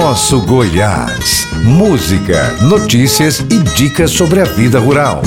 Nosso Goiás. Música, notícias e dicas sobre a vida rural.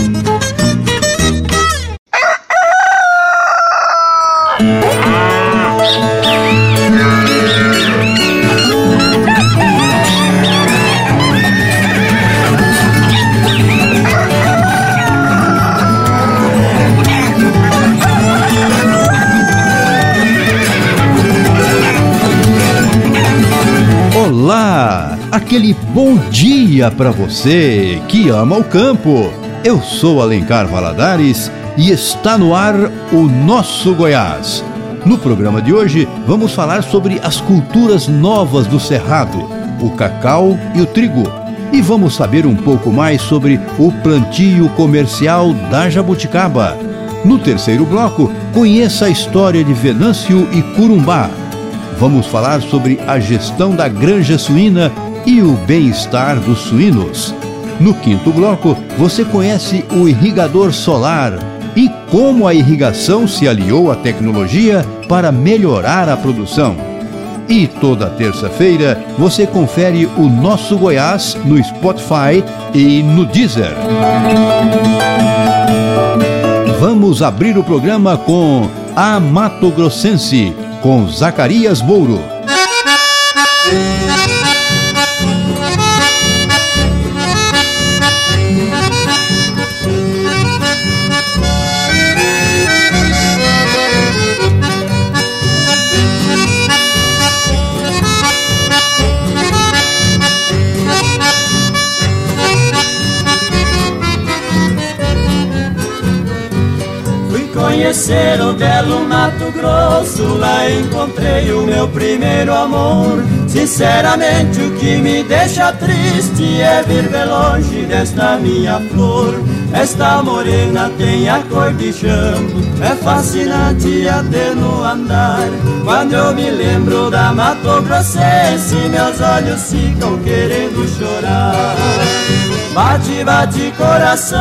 Aquele bom dia para você que ama o campo. Eu sou Alencar Valadares e está no ar o Nosso Goiás. No programa de hoje vamos falar sobre as culturas novas do Cerrado, o cacau e o trigo. E vamos saber um pouco mais sobre o plantio comercial da jabuticaba. No terceiro bloco, conheça a história de Venâncio e Curumbá. Vamos falar sobre a gestão da granja suína e o bem-estar dos suínos. No quinto bloco, você conhece o irrigador solar e como a irrigação se aliou à tecnologia para melhorar a produção. E toda terça-feira você confere o nosso Goiás no Spotify e no Deezer. Vamos abrir o programa com A Mato Grossense, com Zacarias Mouro. Conhecer o belo Mato Grosso, lá encontrei o meu primeiro amor. Sinceramente, o que me deixa triste é vir ver longe desta minha flor. Esta morena tem a cor de jambo, é fascinante até no andar. Quando eu me lembro da Mato Grossense, meus olhos ficam querendo chorar. Bate, bate coração,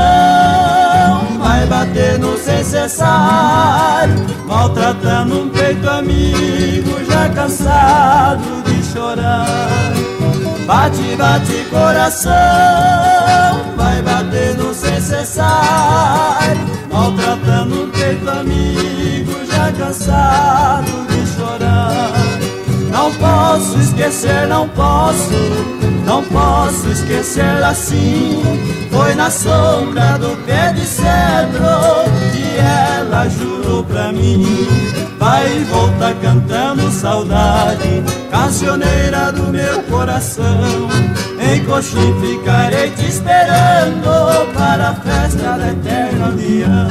vai batendo sem cessar, maltratando um peito amigo já cansado de chorar. Bate, bate coração, vai batendo sem cessar, maltratando um peito amigo já cansado de chorar. Não posso esquecer, não posso, não posso esquecer assim. Foi na sombra do pé de cedro que ela jurou pra mim. Vai e volta cantando saudade, cancioneira do meu coração. Em coxim ficarei te esperando para a festa da eterna união.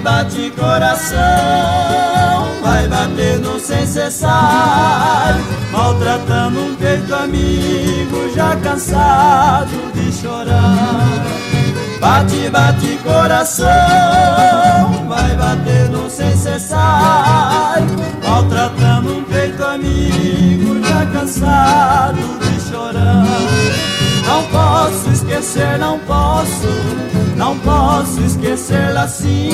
Bate coração, vai sem cessar, maltratando um peito amigo já cansado de chorar. Bate, bate coração, vai batendo sem cessar, maltratando um peito amigo já cansado de chorar. Não posso esquecer, não posso, não posso esquecer assim.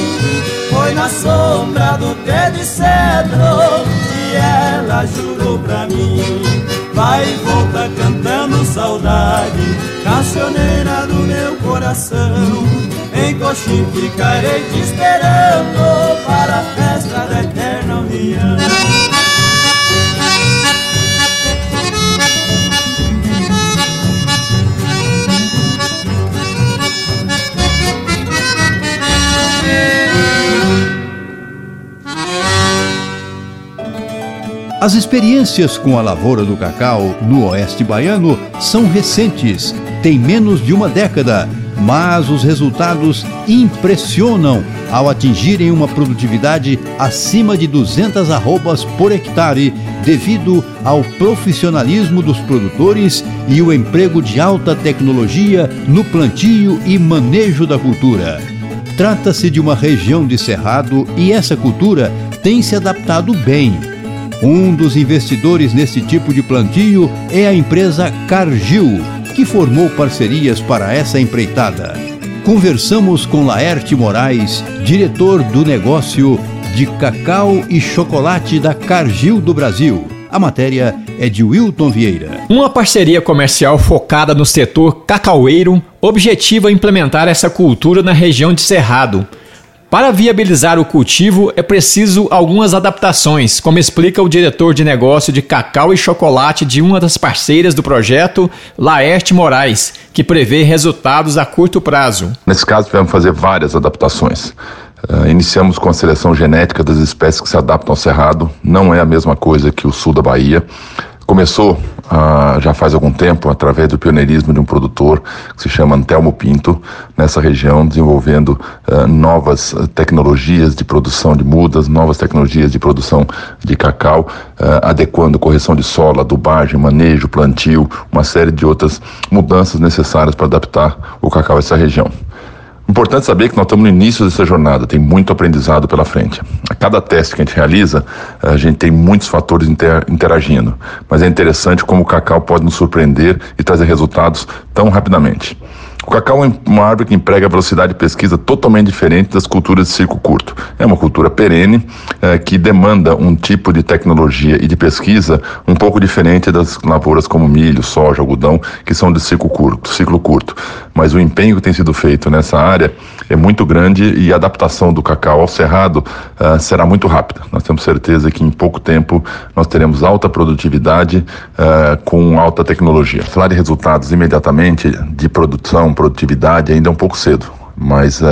Foi na sombra do pé de cedro que ela jurou pra mim. Vai e volta cantando saudade, cancioneira do meu coração. Em coxim ficarei te esperando para a festa da eterna união. As experiências com a lavoura do cacau no oeste baiano são recentes, têm menos de uma década, mas os resultados impressionam ao atingirem uma produtividade acima de 200 arrobas por hectare, devido ao profissionalismo dos produtores e o emprego de alta tecnologia no plantio e manejo da cultura. Trata-se de uma região de cerrado e essa cultura tem se adaptado bem. Um dos investidores nesse tipo de plantio é a empresa Cargill, que formou parcerias para essa empreitada. Conversamos com Laerte Moraes, diretor do negócio de cacau e chocolate da Cargill do Brasil. A matéria é de Wilton Vieira. Uma parceria comercial focada no setor cacaueiro objetiva implementar essa cultura na região de Cerrado para viabilizar o cultivo é preciso algumas adaptações, como explica o diretor de negócio de cacau e chocolate de uma das parceiras do projeto, Laerte Moraes, que prevê resultados a curto prazo. Nesse caso, tivemos fazer várias adaptações. Uh, iniciamos com a seleção genética das espécies que se adaptam ao cerrado, não é a mesma coisa que o sul da Bahia. Começou ah, já faz algum tempo através do pioneirismo de um produtor que se chama Antelmo Pinto, nessa região, desenvolvendo ah, novas tecnologias de produção de mudas, novas tecnologias de produção de cacau, ah, adequando correção de solo, adubagem, manejo, plantio, uma série de outras mudanças necessárias para adaptar o cacau a essa região. Importante saber que nós estamos no início dessa jornada, tem muito aprendizado pela frente. A cada teste que a gente realiza, a gente tem muitos fatores inter, interagindo, mas é interessante como o cacau pode nos surpreender e trazer resultados tão rapidamente. O cacau é uma árvore que emprega velocidade de pesquisa totalmente diferente das culturas de ciclo curto. É uma cultura perene é, que demanda um tipo de tecnologia e de pesquisa um pouco diferente das lavouras como milho, soja, algodão, que são de ciclo curto, ciclo curto. Mas o empenho que tem sido feito nessa área é muito grande e a adaptação do cacau ao cerrado uh, será muito rápida. Nós temos certeza que em pouco tempo nós teremos alta produtividade uh, com alta tecnologia. Falar de resultados imediatamente de produção, produtividade ainda é um pouco cedo mas uh,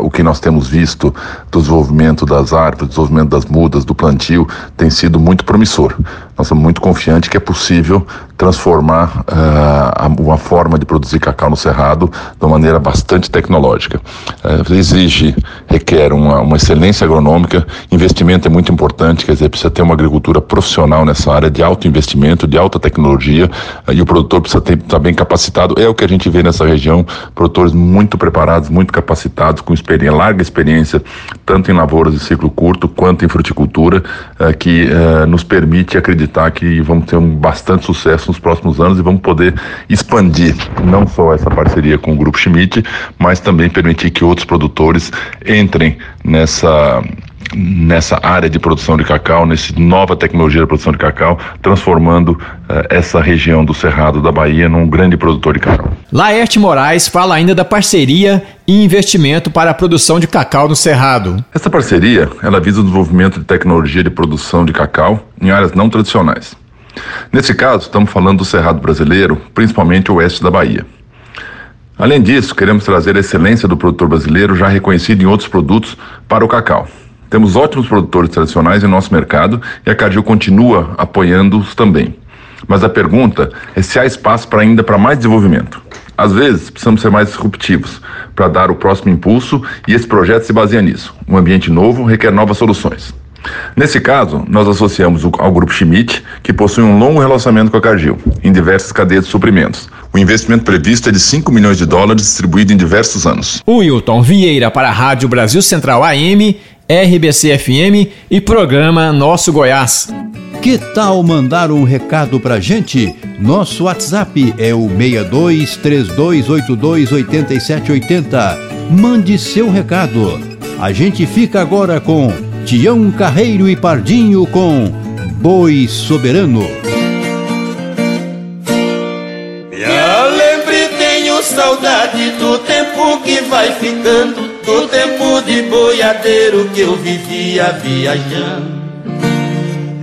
o que nós temos visto do desenvolvimento das árvores, do desenvolvimento das mudas, do plantio, tem sido muito promissor. Nós somos muito confiantes que é possível transformar uh, uma forma de produzir cacau no cerrado de uma maneira bastante tecnológica. Uh, exige, requer uma, uma, excelência agronômica, investimento é muito importante, quer dizer, precisa ter uma agricultura profissional nessa área de alto investimento, de alta tecnologia, uh, e o produtor precisa estar bem capacitado. É o que a gente vê nessa região, produtores muito preparados, muito capacitados, com experiência, larga experiência, tanto em lavouras de ciclo curto quanto em fruticultura, que nos permite acreditar que vamos ter um bastante sucesso nos próximos anos e vamos poder expandir não só essa parceria com o Grupo Schmidt, mas também permitir que outros produtores entrem nessa nessa área de produção de cacau, nessa nova tecnologia de produção de cacau, transformando uh, essa região do Cerrado da Bahia num grande produtor de cacau. Laerte Moraes fala ainda da parceria e investimento para a produção de cacau no Cerrado. Essa parceria, ela visa o desenvolvimento de tecnologia de produção de cacau em áreas não tradicionais. Nesse caso, estamos falando do Cerrado brasileiro, principalmente o oeste da Bahia. Além disso, queremos trazer a excelência do produtor brasileiro já reconhecido em outros produtos para o cacau. Temos ótimos produtores tradicionais em nosso mercado e a Cargill continua apoiando-os também. Mas a pergunta é se há espaço para ainda para mais desenvolvimento. Às vezes, precisamos ser mais disruptivos para dar o próximo impulso e esse projeto se baseia nisso. Um ambiente novo requer novas soluções. Nesse caso, nós associamos ao Grupo Schmidt, que possui um longo relacionamento com a Cargill, em diversas cadeias de suprimentos. O investimento previsto é de 5 milhões de dólares distribuído em diversos anos. Wilton Vieira para a Rádio Brasil Central AM, RBC FM e programa Nosso Goiás. Que tal mandar um recado pra gente? Nosso WhatsApp é o 6232828780. Mande seu recado. A gente fica agora com Tião Carreiro e Pardinho com Boi Soberano. Me lembre, tenho saudade do tempo que vai ficando, do tempo de boiadeiro que eu vivia viajando.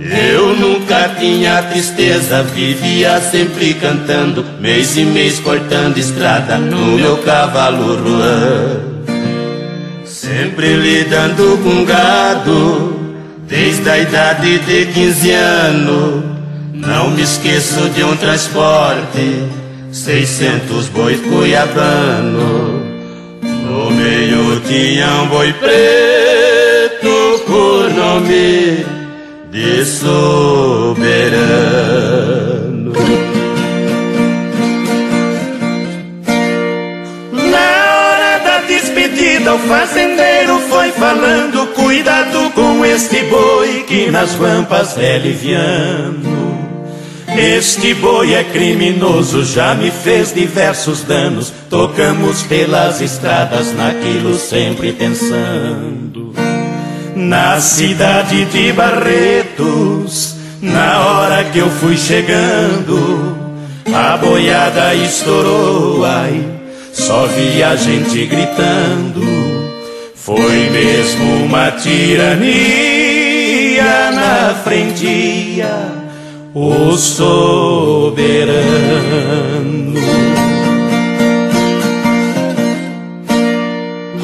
Eu nunca tinha tristeza, vivia sempre cantando, mês e mês cortando estrada no meu cavalo ruano. Sempre lidando com gado, desde a idade de 15 anos. Não me esqueço de um transporte, 600 bois cuiabano. No meio tinha um boi preto por nome de soberano. Na hora da despedida, o fazendeiro foi falando: Cuidado com este boi que nas rampas é liviano. Este boi é criminoso, já me fez diversos danos. Tocamos pelas estradas, naquilo sempre pensando. Na cidade de Barretos, na hora que eu fui chegando, a boiada estourou, ai, só vi a gente gritando. Foi mesmo uma tirania na frente o soberano.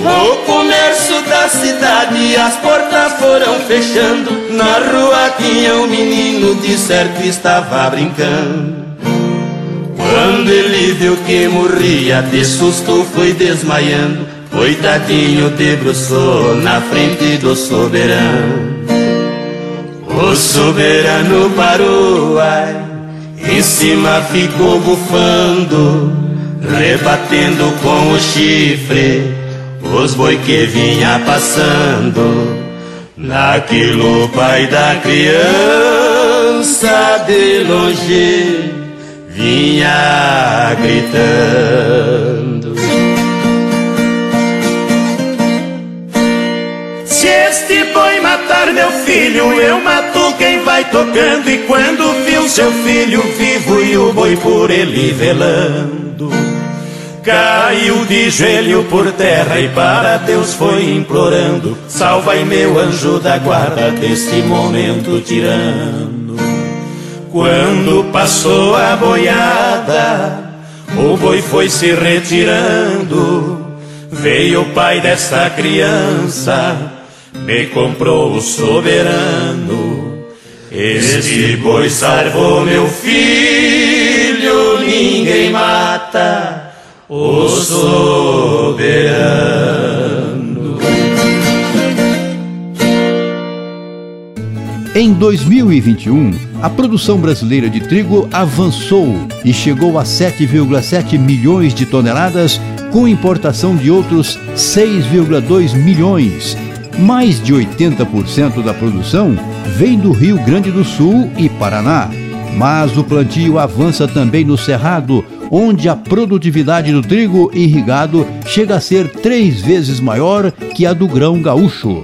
O comércio da cidade, as portas foram fechando. Na rua tinha um menino, de certo estava brincando. Quando ele viu que morria, de susto foi desmaiando. Coitadinho debruçou na frente do soberano. O soberano parou, ai, em cima ficou bufando, rebatendo com o chifre os boi que vinha passando. Naquilo pai da criança de longe vinha gritando. Matar meu filho, eu mato quem vai tocando. E quando viu seu filho vivo e o boi por ele velando, caiu de joelho por terra e para Deus foi implorando: Salva-me, meu anjo da guarda, deste momento tirano. Quando passou a boiada, o boi foi se retirando. Veio o pai dessa criança me comprou o soberano. Este boi salvou meu filho, ninguém mata o soberano. Em 2021, a produção brasileira de trigo avançou e chegou a 7,7 milhões de toneladas, com importação de outros 6,2 milhões mais de 80% da produção vem do Rio Grande do Sul e Paraná. Mas o plantio avança também no Cerrado, onde a produtividade do trigo irrigado chega a ser três vezes maior que a do grão gaúcho.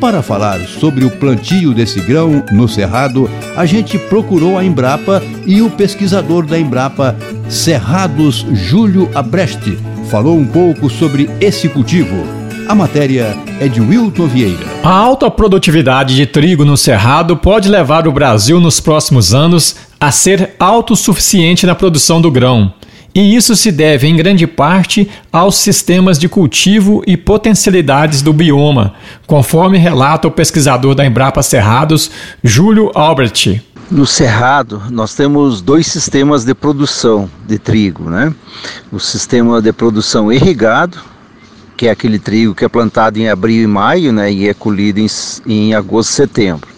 Para falar sobre o plantio desse grão no Cerrado, a gente procurou a Embrapa e o pesquisador da Embrapa, Cerrados Júlio Abreste, falou um pouco sobre esse cultivo. A matéria é de Wilton Vieira. A alta produtividade de trigo no Cerrado pode levar o Brasil nos próximos anos a ser autossuficiente na produção do grão. E isso se deve em grande parte aos sistemas de cultivo e potencialidades do bioma, conforme relata o pesquisador da Embrapa Cerrados, Júlio Albrecht. No Cerrado, nós temos dois sistemas de produção de trigo, né? O sistema de produção irrigado, que é aquele trigo que é plantado em abril e maio, né, e é colhido em, em agosto e setembro.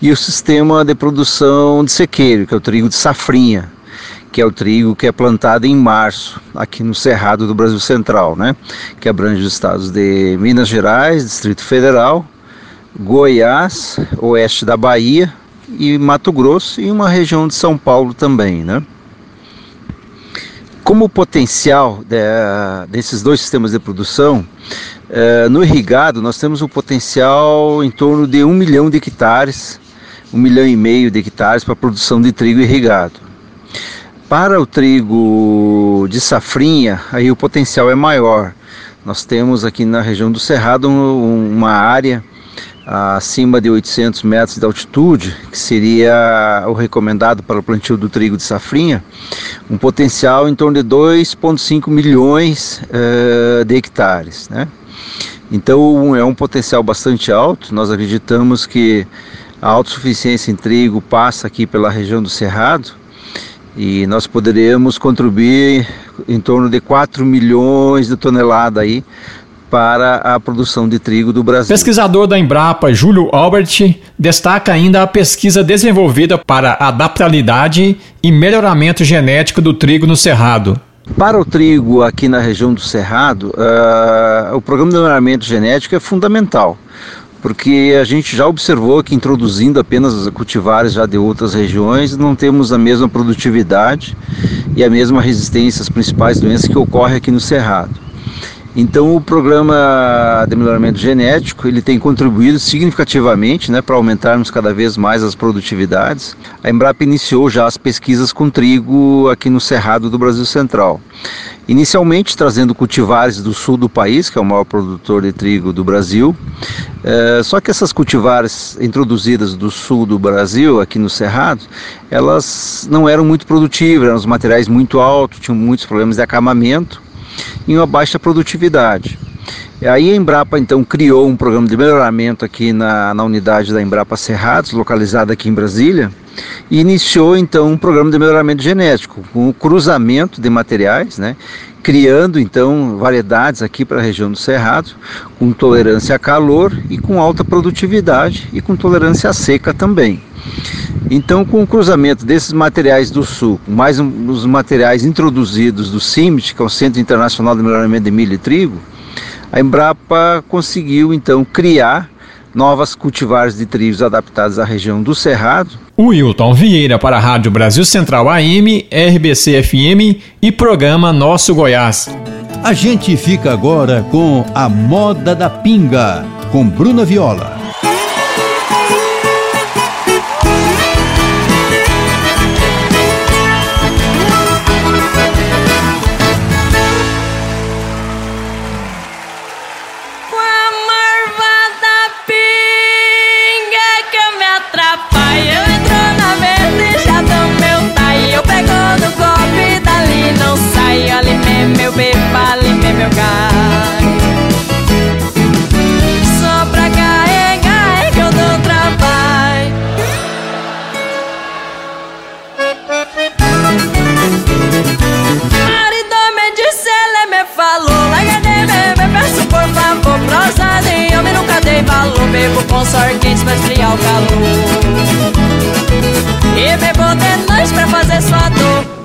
E o sistema de produção de sequeiro, que é o trigo de safrinha, que é o trigo que é plantado em março, aqui no Cerrado do Brasil Central, né, que abrange os estados de Minas Gerais, Distrito Federal, Goiás, oeste da Bahia e Mato Grosso e uma região de São Paulo também, né. Como o potencial de, desses dois sistemas de produção, eh, no irrigado nós temos um potencial em torno de um milhão de hectares, um milhão e meio de hectares para produção de trigo irrigado. Para o trigo de safrinha, aí o potencial é maior. Nós temos aqui na região do Cerrado uma área acima de 800 metros de altitude, que seria o recomendado para o plantio do trigo de safrinha, um potencial em torno de 2,5 milhões uh, de hectares. Né? Então é um potencial bastante alto, nós acreditamos que a autossuficiência em trigo passa aqui pela região do Cerrado E nós poderíamos contribuir em torno de 4 milhões de toneladas aí para a produção de trigo do Brasil. Pesquisador da Embrapa, Júlio Albert, destaca ainda a pesquisa desenvolvida para adaptabilidade e melhoramento genético do trigo no Cerrado. Para o trigo aqui na região do Cerrado, uh, o programa de melhoramento genético é fundamental, porque a gente já observou que introduzindo apenas cultivares já de outras regiões, não temos a mesma produtividade e a mesma resistência às principais doenças que ocorrem aqui no Cerrado. Então o programa de melhoramento genético ele tem contribuído significativamente né, para aumentarmos cada vez mais as produtividades. A Embrapa iniciou já as pesquisas com trigo aqui no Cerrado do Brasil Central. Inicialmente trazendo cultivares do sul do país, que é o maior produtor de trigo do Brasil. É, só que essas cultivares introduzidas do sul do Brasil, aqui no Cerrado, elas não eram muito produtivas, eram os materiais muito altos, tinham muitos problemas de acamamento em uma baixa produtividade. E aí a Embrapa então criou um programa de melhoramento aqui na, na unidade da Embrapa Cerrados, localizada aqui em Brasília, e iniciou então um programa de melhoramento genético, com o cruzamento de materiais, né, criando então variedades aqui para a região do Cerrado, com tolerância a calor e com alta produtividade e com tolerância a seca também. Então, com o cruzamento desses materiais do Sul, mais um, os materiais introduzidos do CIMIT, que é o Centro Internacional de Melhoramento de Milho e Trigo, a Embrapa conseguiu então criar novas cultivares de trigos adaptadas à região do Cerrado. O Wilton Vieira para a Rádio Brasil Central AM, RBC FM e programa Nosso Goiás. A gente fica agora com a moda da pinga, com Bruna Viola. quentes pra esfriar o calor. E bebo de noite pra fazer sua dor.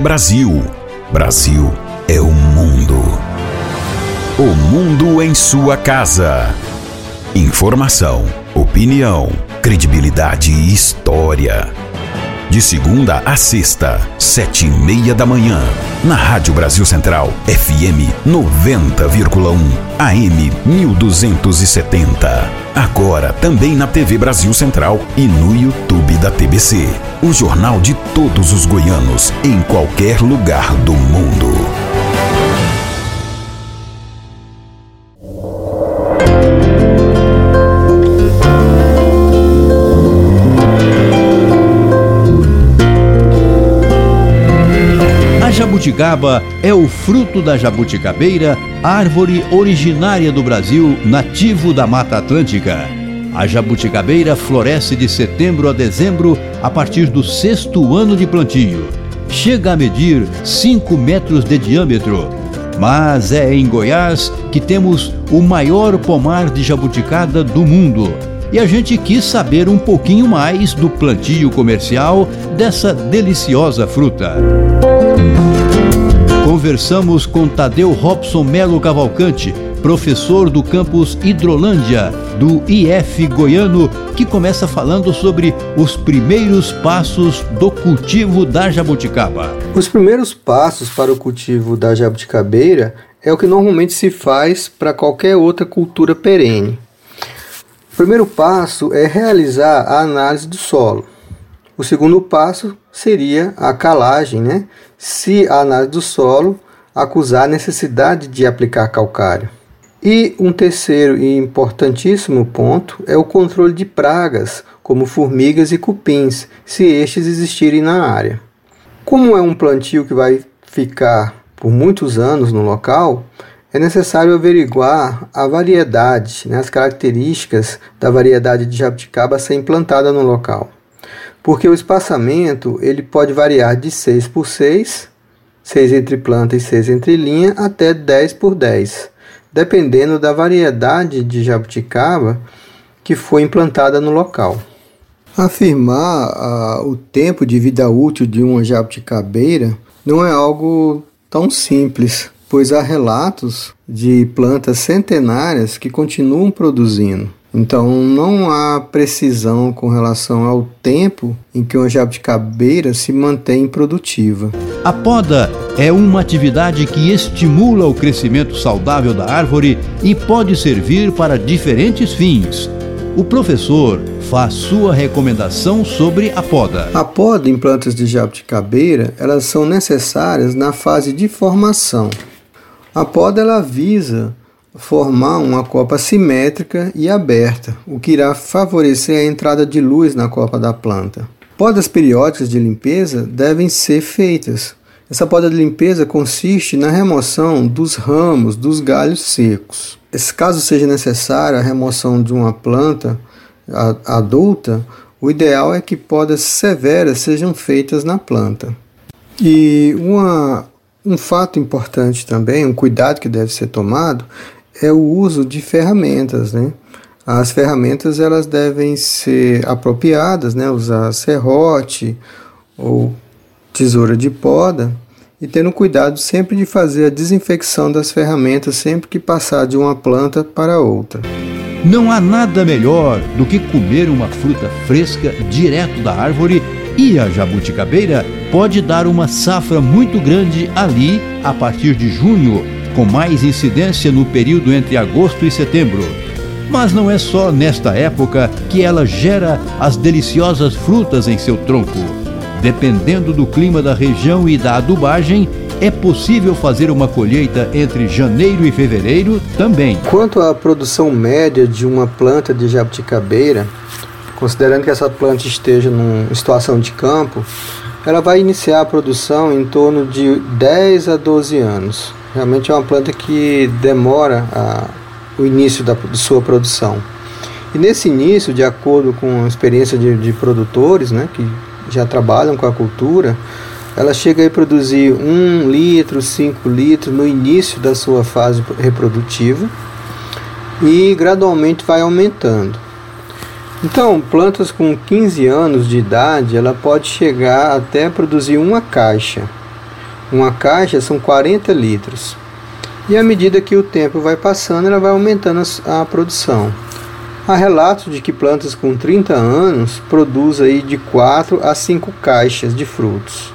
Brasil. Brasil é o mundo. O mundo em sua casa. Informação, opinião, credibilidade e história. De segunda a sexta, sete e meia da manhã. Na Rádio Brasil Central, FM 90,1, AM 1270. Agora também na TV Brasil Central e no YouTube da TBC. O jornal de todos os goianos, em qualquer lugar do mundo. jabuticaba é o fruto da jabuticabeira, árvore originária do Brasil, nativo da Mata Atlântica. A jabuticabeira floresce de setembro a dezembro a partir do sexto ano de plantio. Chega a medir 5 metros de diâmetro. Mas é em Goiás que temos o maior pomar de jabuticada do mundo. E a gente quis saber um pouquinho mais do plantio comercial dessa deliciosa fruta. Conversamos com Tadeu Robson Melo Cavalcante, professor do campus Hidrolândia, do IF Goiano, que começa falando sobre os primeiros passos do cultivo da jabuticaba. Os primeiros passos para o cultivo da jabuticabeira é o que normalmente se faz para qualquer outra cultura perene. O primeiro passo é realizar a análise do solo. O segundo passo seria a calagem, né? se a análise do solo acusar a necessidade de aplicar calcário. E um terceiro e importantíssimo ponto é o controle de pragas, como formigas e cupins, se estes existirem na área. Como é um plantio que vai ficar por muitos anos no local, é necessário averiguar a variedade, né, as características da variedade de jabuticaba a ser implantada no local porque o espaçamento ele pode variar de 6 por 6, 6 entre planta e 6 entre linha, até 10 por 10, dependendo da variedade de jabuticaba que foi implantada no local. Afirmar ah, o tempo de vida útil de uma jabuticabeira não é algo tão simples, pois há relatos de plantas centenárias que continuam produzindo. Então não há precisão com relação ao tempo em que uma jabuticabeira se mantém produtiva. A poda é uma atividade que estimula o crescimento saudável da árvore e pode servir para diferentes fins. O professor faz sua recomendação sobre a poda. A poda em plantas de jabuticabeira, elas são necessárias na fase de formação. A poda ela visa formar uma copa simétrica e aberta, o que irá favorecer a entrada de luz na copa da planta. Podas periódicas de limpeza devem ser feitas. Essa poda de limpeza consiste na remoção dos ramos dos galhos secos. Se caso seja necessária a remoção de uma planta adulta, o ideal é que podas severas sejam feitas na planta. E uma, um fato importante também, um cuidado que deve ser tomado, é o uso de ferramentas, né? As ferramentas elas devem ser apropriadas, né? Usar serrote ou tesoura de poda e tendo cuidado sempre de fazer a desinfecção das ferramentas sempre que passar de uma planta para outra. Não há nada melhor do que comer uma fruta fresca direto da árvore e a jabuticabeira pode dar uma safra muito grande ali a partir de junho com mais incidência no período entre agosto e setembro. Mas não é só nesta época que ela gera as deliciosas frutas em seu tronco. Dependendo do clima da região e da adubagem, é possível fazer uma colheita entre janeiro e fevereiro também. Quanto à produção média de uma planta de jabuticabeira, considerando que essa planta esteja em situação de campo, ela vai iniciar a produção em torno de 10 a 12 anos. Realmente é uma planta que demora a, o início da, sua produção. E nesse início, de acordo com a experiência de, de produtores né, que já trabalham com a cultura, ela chega a produzir 1 litro, 5 litros no início da sua fase reprodutiva e gradualmente vai aumentando. Então, plantas com 15 anos de idade, ela pode chegar até produzir uma caixa. Uma caixa são 40 litros. E à medida que o tempo vai passando, ela vai aumentando a produção. Há relatos de que plantas com 30 anos produzem aí de 4 a 5 caixas de frutos.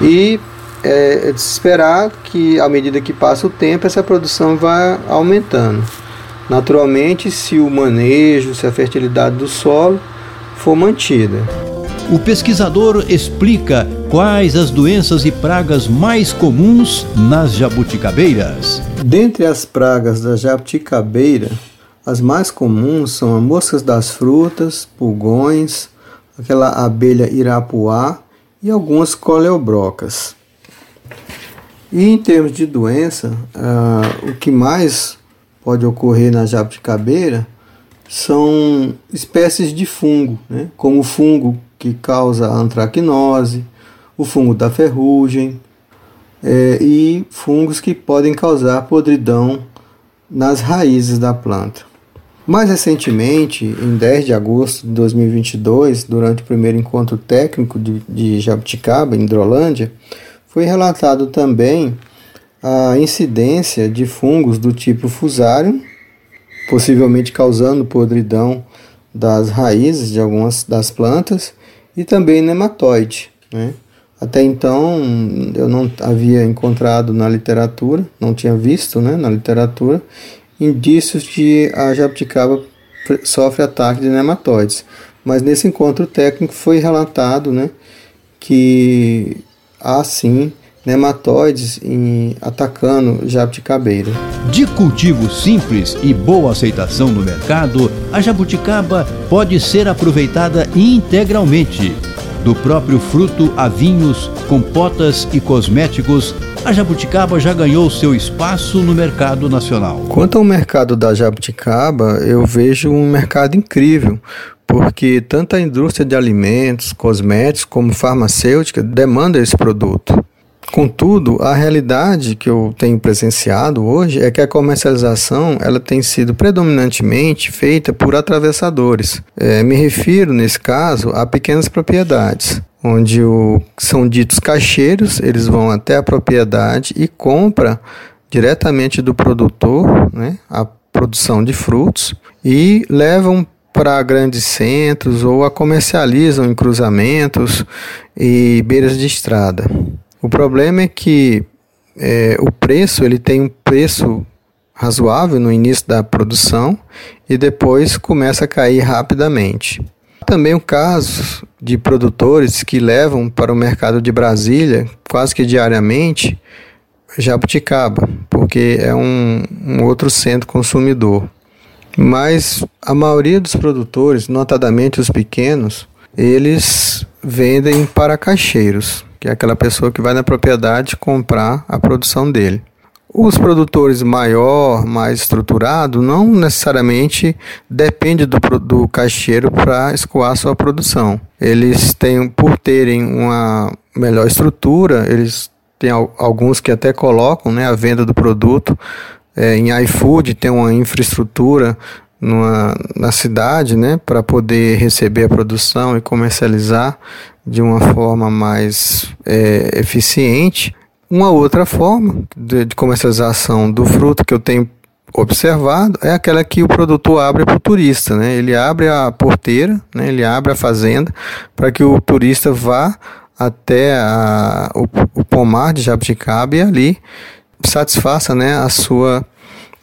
E é, é de se esperar que, à medida que passa o tempo, essa produção vai aumentando. Naturalmente, se o manejo, se a fertilidade do solo for mantida. O pesquisador explica quais as doenças e pragas mais comuns nas jabuticabeiras. Dentre as pragas da jabuticabeira, as mais comuns são as moscas das frutas, pulgões, aquela abelha irapuá e algumas coleobrocas. E em termos de doença, uh, o que mais pode ocorrer na jabuticabeira são espécies de fungo, né? como o fungo que causa antracnose, o fungo da ferrugem é, e fungos que podem causar podridão nas raízes da planta. Mais recentemente, em 10 de agosto de 2022, durante o primeiro encontro técnico de, de Jabuticaba, em Hidrolândia, foi relatado também a incidência de fungos do tipo Fusarium, possivelmente causando podridão das raízes de algumas das plantas, e também nematóide. Né? Até então eu não havia encontrado na literatura, não tinha visto né, na literatura, indícios de a jabuticaba sofre ataque de nematóides. Mas nesse encontro técnico foi relatado né, que há sim nematóides em, atacando jabuticabeira. De cultivo simples e boa aceitação no mercado, a jabuticaba pode ser aproveitada integralmente. Do próprio fruto a vinhos, compotas e cosméticos, a jabuticaba já ganhou seu espaço no mercado nacional. Quanto ao mercado da jabuticaba, eu vejo um mercado incrível, porque tanto a indústria de alimentos, cosméticos como farmacêutica demanda esse produto. Contudo, a realidade que eu tenho presenciado hoje é que a comercialização ela tem sido predominantemente feita por atravessadores. É, me refiro, nesse caso, a pequenas propriedades, onde o, são ditos caixeiros, eles vão até a propriedade e compram diretamente do produtor né, a produção de frutos e levam para grandes centros ou a comercializam em cruzamentos e beiras de estrada. O problema é que é, o preço ele tem um preço razoável no início da produção e depois começa a cair rapidamente. Também o caso de produtores que levam para o mercado de Brasília quase que diariamente jabuticaba, porque é um, um outro centro consumidor. Mas a maioria dos produtores, notadamente os pequenos, eles vendem para caixeiros que é aquela pessoa que vai na propriedade comprar a produção dele. Os produtores maior, mais estruturado, não necessariamente depende do, do caixeiro para escoar sua produção. Eles têm, por terem uma melhor estrutura, eles têm alguns que até colocam né, a venda do produto é, em iFood, tem uma infraestrutura numa, na cidade, né, para poder receber a produção e comercializar de uma forma mais é, eficiente. Uma outra forma de, de comercialização do fruto que eu tenho observado é aquela que o produtor abre para o turista, né? Ele abre a porteira, né? Ele abre a fazenda para que o turista vá até a, o, o pomar de jabuticaba e ali satisfaça, né, a sua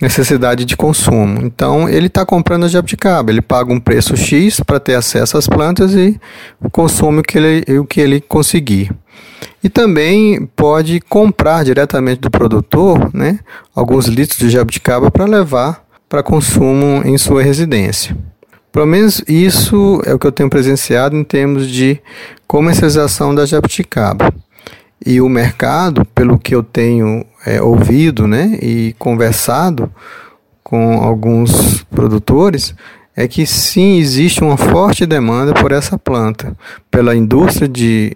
necessidade de consumo. Então ele está comprando a jabuticaba, ele paga um preço X para ter acesso às plantas e consome o que ele, o que ele conseguir. E também pode comprar diretamente do produtor né, alguns litros de jabuticaba para levar para consumo em sua residência. Pelo menos isso é o que eu tenho presenciado em termos de comercialização da jabuticaba. E o mercado, pelo que eu tenho é, ouvido né, e conversado com alguns produtores, é que sim existe uma forte demanda por essa planta, pela indústria de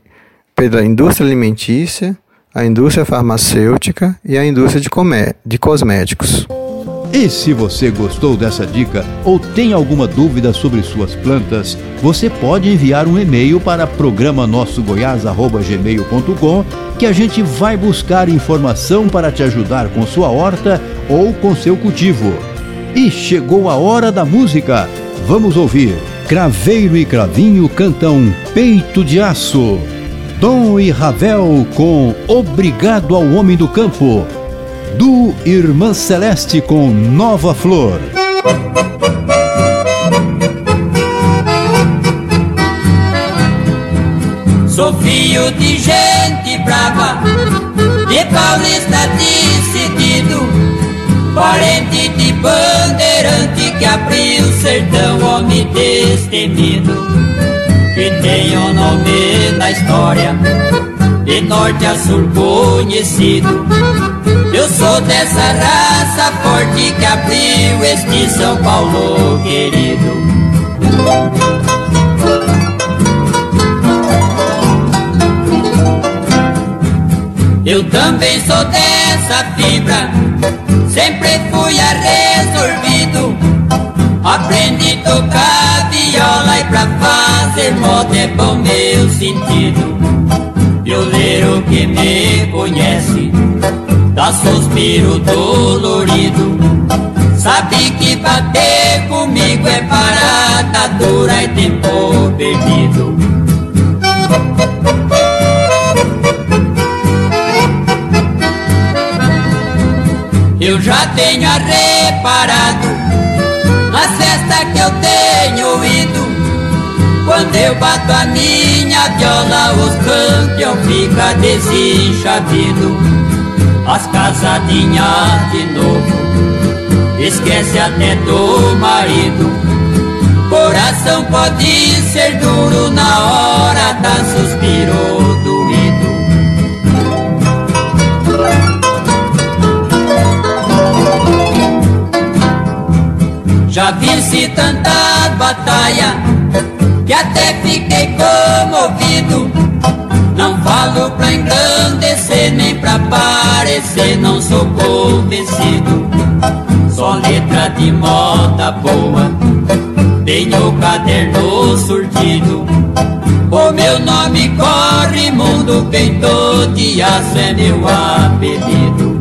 pela indústria alimentícia, a indústria farmacêutica e a indústria de, comé de cosméticos. E se você gostou dessa dica ou tem alguma dúvida sobre suas plantas, você pode enviar um e-mail para programa nossogoiás@gmail.com que a gente vai buscar informação para te ajudar com sua horta ou com seu cultivo. E chegou a hora da música. Vamos ouvir. Craveiro e Cravinho cantam Peito de Aço. Dom e Ravel com Obrigado ao Homem do Campo do Irmã Celeste com Nova Flor. Sou filho de gente brava, de paulista decidido, parente de bandeirante que abriu o sertão, homem destemido, que tem o nome na história, de norte a sul conhecido eu sou dessa raça forte que abriu este São Paulo querido. Eu também sou dessa fibra, sempre fui resolvido. Aprendi a tocar viola e pra fazer moda é bom meu sentido. Violeiro que me conhece dá suspiro dolorido. Sabe que bater comigo é parada dura e tempo perdido. Eu já tenho reparado nas festas Quando eu bato a minha viola, os campeão fica desenchavido as casadinhas de novo. Esquece até do marido. Coração pode ser duro na hora da suspiro doído. Já vi-se tanta batalha que até fiquei comovido. Não falo pra engrandecer nem pra parecer, não sou convencido. Só letra de moda boa, tenho caderno surtido. O meu nome corre mundo, peito de aço é meu apelido.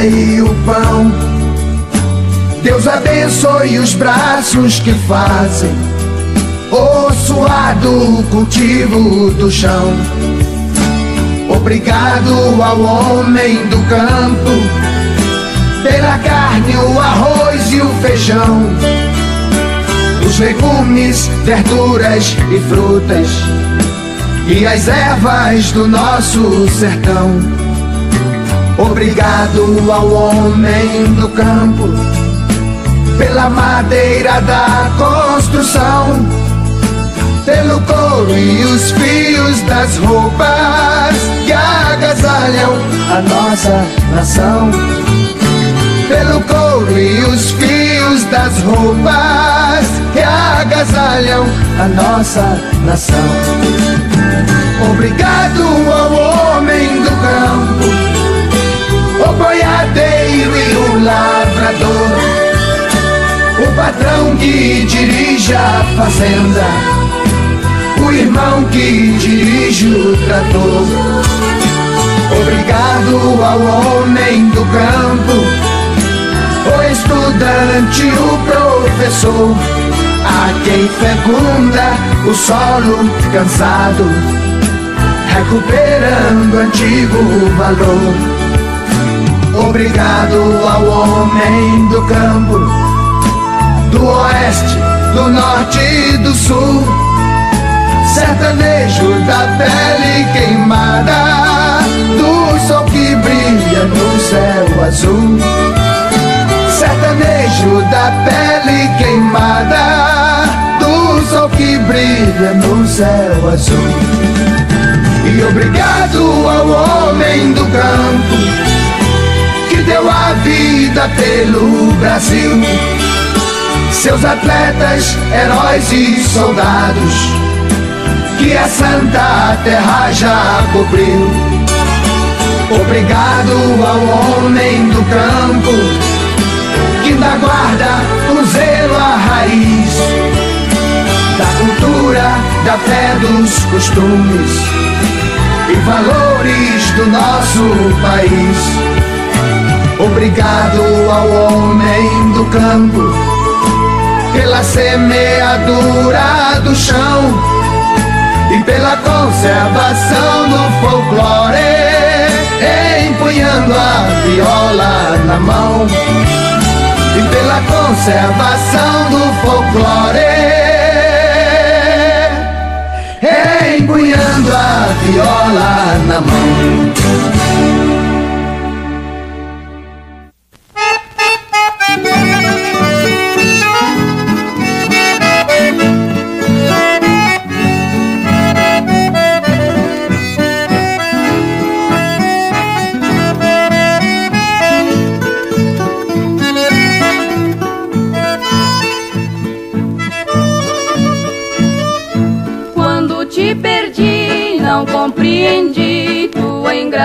E o pão. Deus abençoe os braços que fazem o suado cultivo do chão. Obrigado ao homem do campo pela carne, o arroz e o feijão, os legumes, verduras e frutas e as ervas do nosso sertão. Obrigado ao homem do campo pela madeira da construção, pelo couro e os fios das roupas que agasalham a nossa nação. Pelo couro e os fios das roupas que agasalham a nossa nação. Obrigado ao homem do campo lavrador, o patrão que dirige a fazenda, o irmão que dirige o trator. Obrigado ao homem do campo, o estudante, o professor, a quem fecunda o solo cansado, recuperando antigo valor. Obrigado ao homem do campo, do oeste, do norte e do sul. Sertanejo da pele queimada, do sol que brilha no céu azul. Sertanejo da pele queimada, do sol que brilha no céu azul. E obrigado ao homem do campo deu a vida pelo Brasil. Seus atletas, heróis e soldados que a santa terra já cobriu. Obrigado ao homem do campo que ainda guarda o zelo a raiz da cultura, da fé, dos costumes e valores do nosso país. Obrigado ao homem do campo pela semeadura do chão e pela conservação do folclore, empunhando a viola na mão e pela conservação do folclore, empunhando a viola na mão.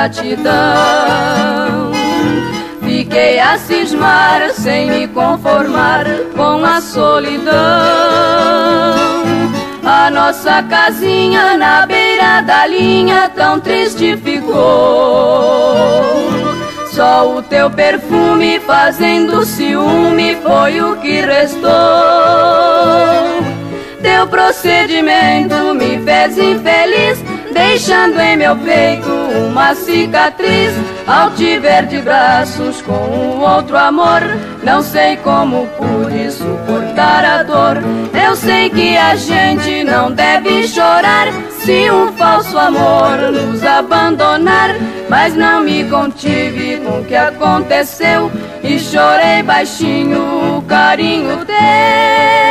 Ingratidão. Fiquei a cismar sem me conformar com a solidão. A nossa casinha na beira da linha tão triste ficou. Só o teu perfume fazendo ciúme foi o que restou. Teu procedimento me fez infeliz, deixando em meu peito uma cicatriz. Ao te ver de braços com um outro amor, não sei como pude suportar a dor. Eu sei que a gente não deve chorar se um falso amor nos abandonar, mas não me contive com o que aconteceu e chorei baixinho o carinho teu.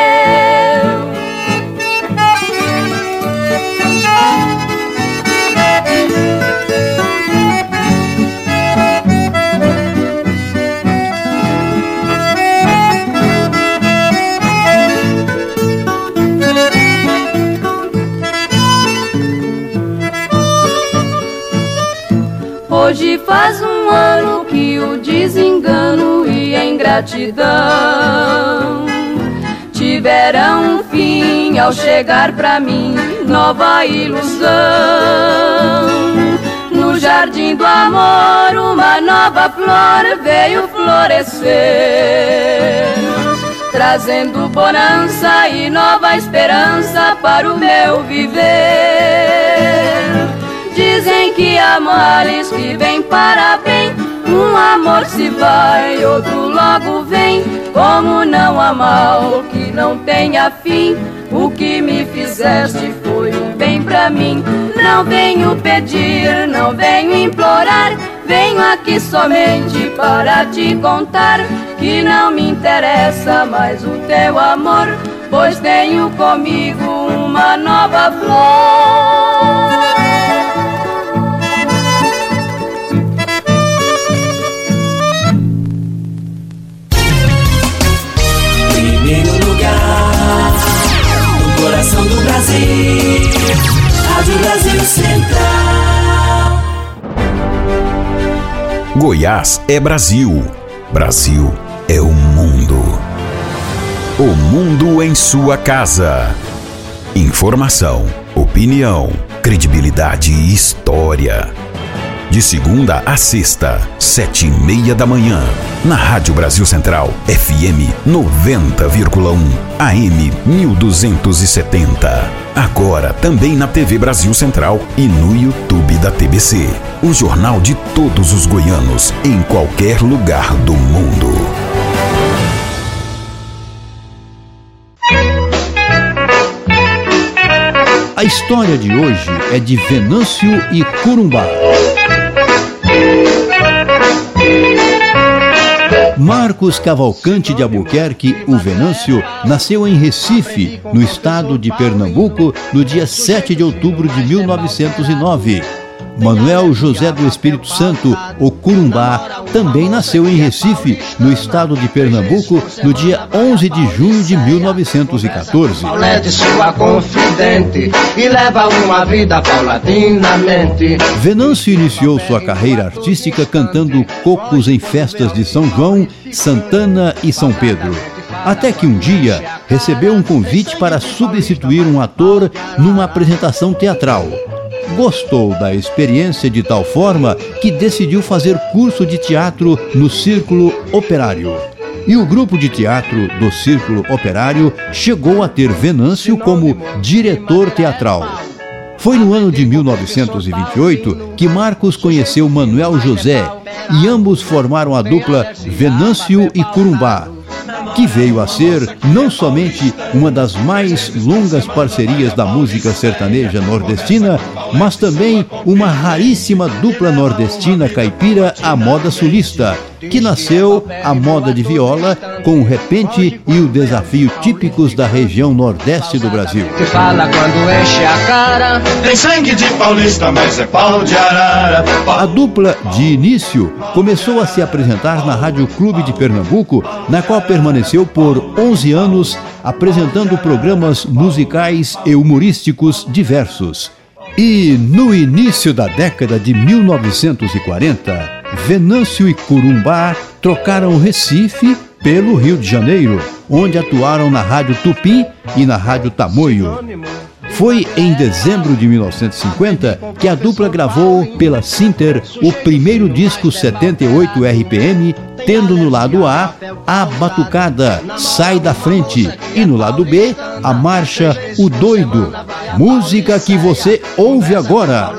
Hoje faz um ano que o desengano e a ingratidão tiveram um fim ao chegar pra mim nova ilusão. No jardim do amor, uma nova flor veio florescer, trazendo bonança e nova esperança para o meu viver. Dizem que há que vem para bem. Um amor se vai, outro logo vem. Como não há mal que não tenha fim. O que me fizeste foi um bem pra mim. Não venho pedir, não venho implorar. Venho aqui somente para te contar que não me interessa mais o teu amor, pois tenho comigo uma nova flor. Coração do Brasil, Rádio Brasil Central. Goiás é Brasil. Brasil é o mundo. O mundo em sua casa. Informação, opinião, credibilidade e história. De segunda a sexta, sete e meia da manhã. Na Rádio Brasil Central, FM 90,1, AM 1270. Agora também na TV Brasil Central e no YouTube da TBC. O jornal de todos os goianos, em qualquer lugar do mundo. A história de hoje é de Venâncio e Curumbá. Marcos Cavalcante de Albuquerque, o Venâncio, nasceu em Recife, no estado de Pernambuco, no dia 7 de outubro de 1909. Manuel José do Espírito Santo, o Curumbá, também nasceu em Recife, no estado de Pernambuco, no dia 11 de junho de 1914. sua confidente e leva uma vida paulatinamente. Venâncio iniciou sua carreira artística cantando cocos em festas de São João, Santana e São Pedro. Até que um dia recebeu um convite para substituir um ator numa apresentação teatral gostou da experiência de tal forma que decidiu fazer curso de teatro no Círculo Operário. E o grupo de teatro do Círculo Operário chegou a ter Venâncio como diretor teatral. Foi no ano de 1928 que Marcos conheceu Manuel José e ambos formaram a dupla Venâncio e Curumbá, que veio a ser não somente uma das mais longas parcerias da música sertaneja nordestina, mas também uma raríssima dupla nordestina caipira à moda sulista, que nasceu a moda de viola com o repente e o desafio típicos da região nordeste do Brasil. Que fala quando enche a cara, tem sangue de paulista, mas é pau de arara. A dupla, de início, começou a se apresentar na Rádio Clube de Pernambuco, na qual permaneceu por 11 anos apresentando programas musicais e humorísticos diversos. E no início da década de 1940, Venâncio e Curumbá trocaram Recife pelo Rio de Janeiro, onde atuaram na Rádio Tupi e na Rádio Tamoio. Foi em dezembro de 1950 que a dupla gravou pela Sinter o primeiro disco 78 RPM, tendo no lado A a Batucada Sai da Frente e no lado B a marcha O Doido, música que você ouve agora.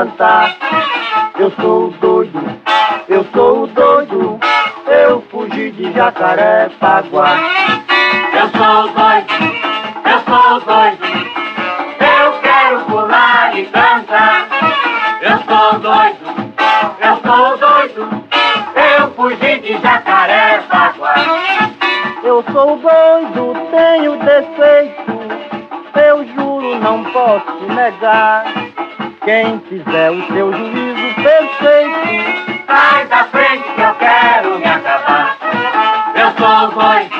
Cantar. Eu sou doido, eu sou doido, eu fugi de Jacarepaguá. Eu sou doido, eu sou doido, eu quero pular e cantar. Eu sou doido, eu sou doido, eu fugi de Jacarepaguá. Eu sou doido, tenho defeito, eu juro, não posso negar. Quem fizer o seu juízo perfeito, sai da frente que eu quero me acabar. Eu sou doido, eu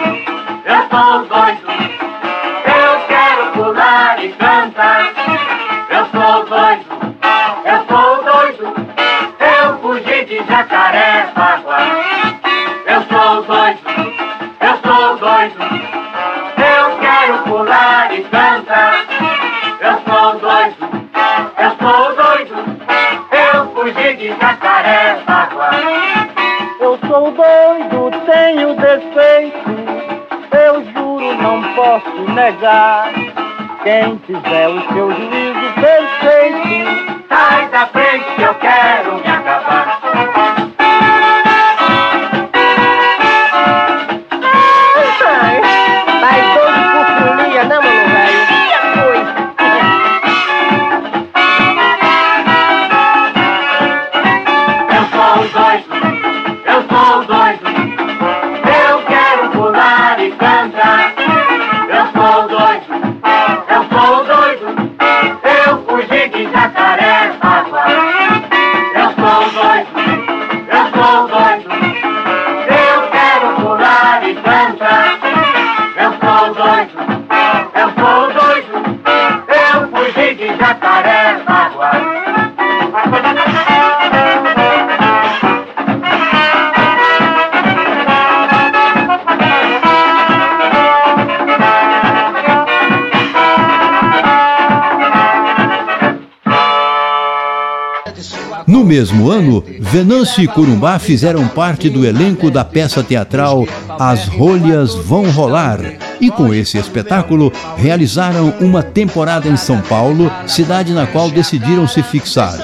mesmo ano, Venâncio e Corumbá fizeram parte do elenco da peça teatral As Rolhas Vão Rolar. E com esse espetáculo, realizaram uma temporada em São Paulo, cidade na qual decidiram se fixar.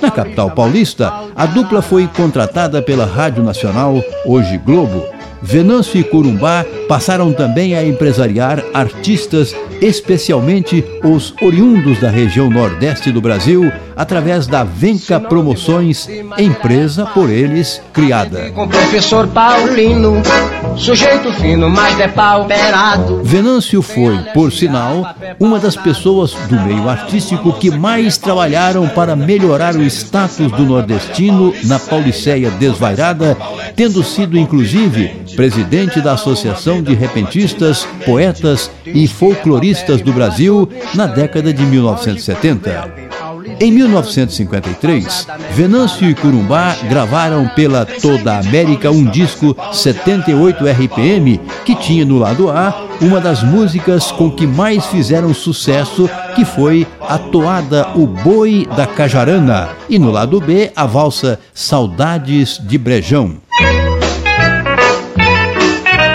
Na capital paulista, a dupla foi contratada pela Rádio Nacional, hoje Globo. Venâncio e Corumbá passaram também a empresariar artistas, especialmente os oriundos da região nordeste do Brasil, através da Venca Promoções, empresa por eles criada. Com o professor Paulino, sujeito fino, mas depauperado. Venâncio foi, por sinal, uma das pessoas do meio artístico que mais trabalharam para melhorar o status do nordestino na Pauliceia desvairada, tendo sido inclusive presidente da Associação de Repentistas, Poetas e Folcloristas do Brasil na década de 1970. Em 1953, Venâncio e Curumbá gravaram pela Toda América um disco 78 RPM que tinha no lado A uma das músicas com que mais fizeram sucesso, que foi a toada O Boi da Cajarana, e no lado B a valsa Saudades de Brejão.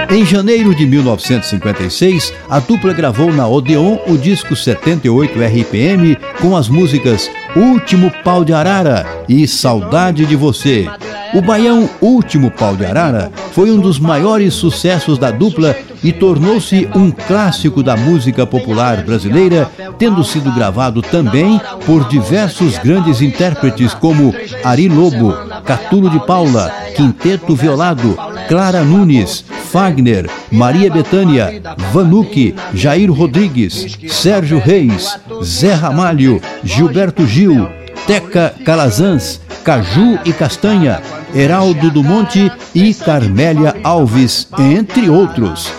Em janeiro de 1956, a dupla gravou na Odeon o disco 78 RPM com as músicas Último Pau de Arara e Saudade de Você. O baião Último Pau de Arara foi um dos maiores sucessos da dupla e tornou-se um clássico da música popular brasileira, tendo sido gravado também por diversos grandes intérpretes como Ari Lobo, Catulo de Paula, Quinteto Violado, Clara Nunes, Fagner, Maria Betânia, Vanucci, Jair Rodrigues, Sérgio Reis, Zé Ramalho, Gilberto Gil, Teca Calazans, Caju e Castanha, Heraldo do Monte e Carmélia Alves, entre outros.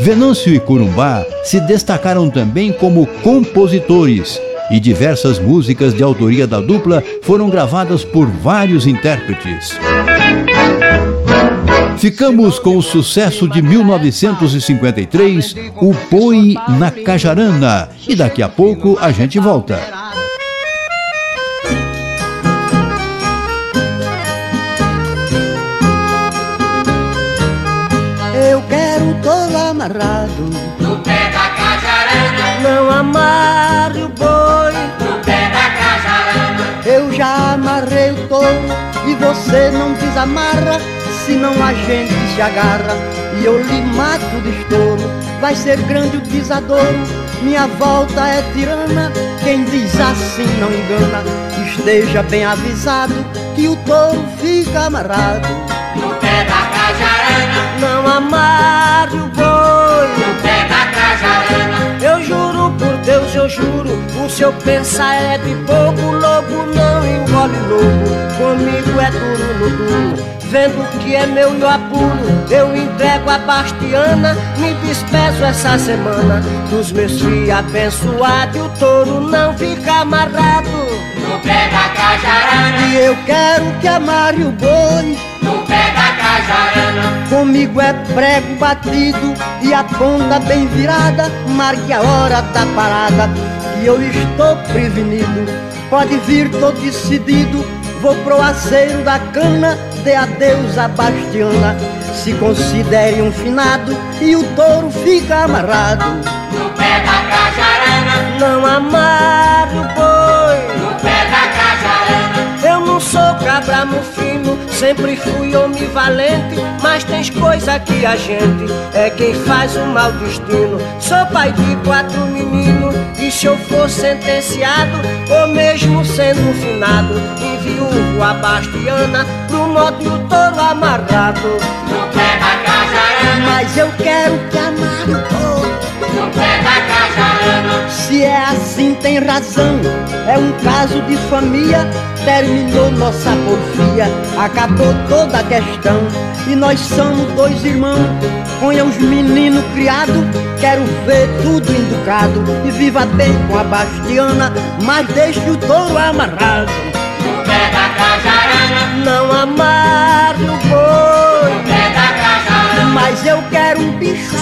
Venâncio e Corumbá se destacaram também como compositores e diversas músicas de autoria da dupla foram gravadas por vários intérpretes. Ficamos com o sucesso de 1953, O Boi na Cajarana. E daqui a pouco a gente volta. Eu quero todo amarrado No pé da cajarana, Não amarre o boi no pé da cajarana. Eu já amarrei o touro E você não desamarra Senão a gente se agarra. E eu lhe mato de estouro Vai ser grande o desadouro. Minha volta é tirana Quem diz assim não engana. Esteja bem avisado Que o touro fica amarrado. No pé da cajarana, Não amarre o boi. No pé da cajarana. Eu juro por Deus, eu juro, o seu pensar é de pouco, lobo não engole lobo, comigo é duro no duro. Vendo que é meu e eu apuro, eu entrego a Bastiana, me despeço essa semana dos meus filhos abençoados, e o touro não fica amarrado. No pé da cajarana, E eu quero que amarre o boi, no pé da cajarana. Comigo é prego batido e a ponta bem virada, marque a hora da parada, que eu estou prevenido. Pode vir, tô decidido, vou pro aceiro da cana, dê adeus a Bastiana. Se considere um finado e o touro fica amarrado. No pé da cajarana, Não amarre o boi. no pé da cajarana. Eu não sou cabra mufino, sempre fui homem valente, mas tens coisa que a gente é quem faz o mau destino. Sou pai de quatro meninos, e se eu for sentenciado, ou mesmo sendo finado, enviuvo a Bastiana pro modo o touro amarrado. No pé da cajarana, Mas eu quero que amarre o. no pé da cajarana. Se é assim, tem razão. É um caso de família. Terminou nossa porfia, acabou toda a questão. E nós somos dois irmãos. Ponha os meninos criados. Quero ver tudo educado. E viva bem com a Bastiana. Mas deixe o touro amarrado. No pé da cajarana, Não amarre o boi. no pé da cajarana. Mas eu quero um bicho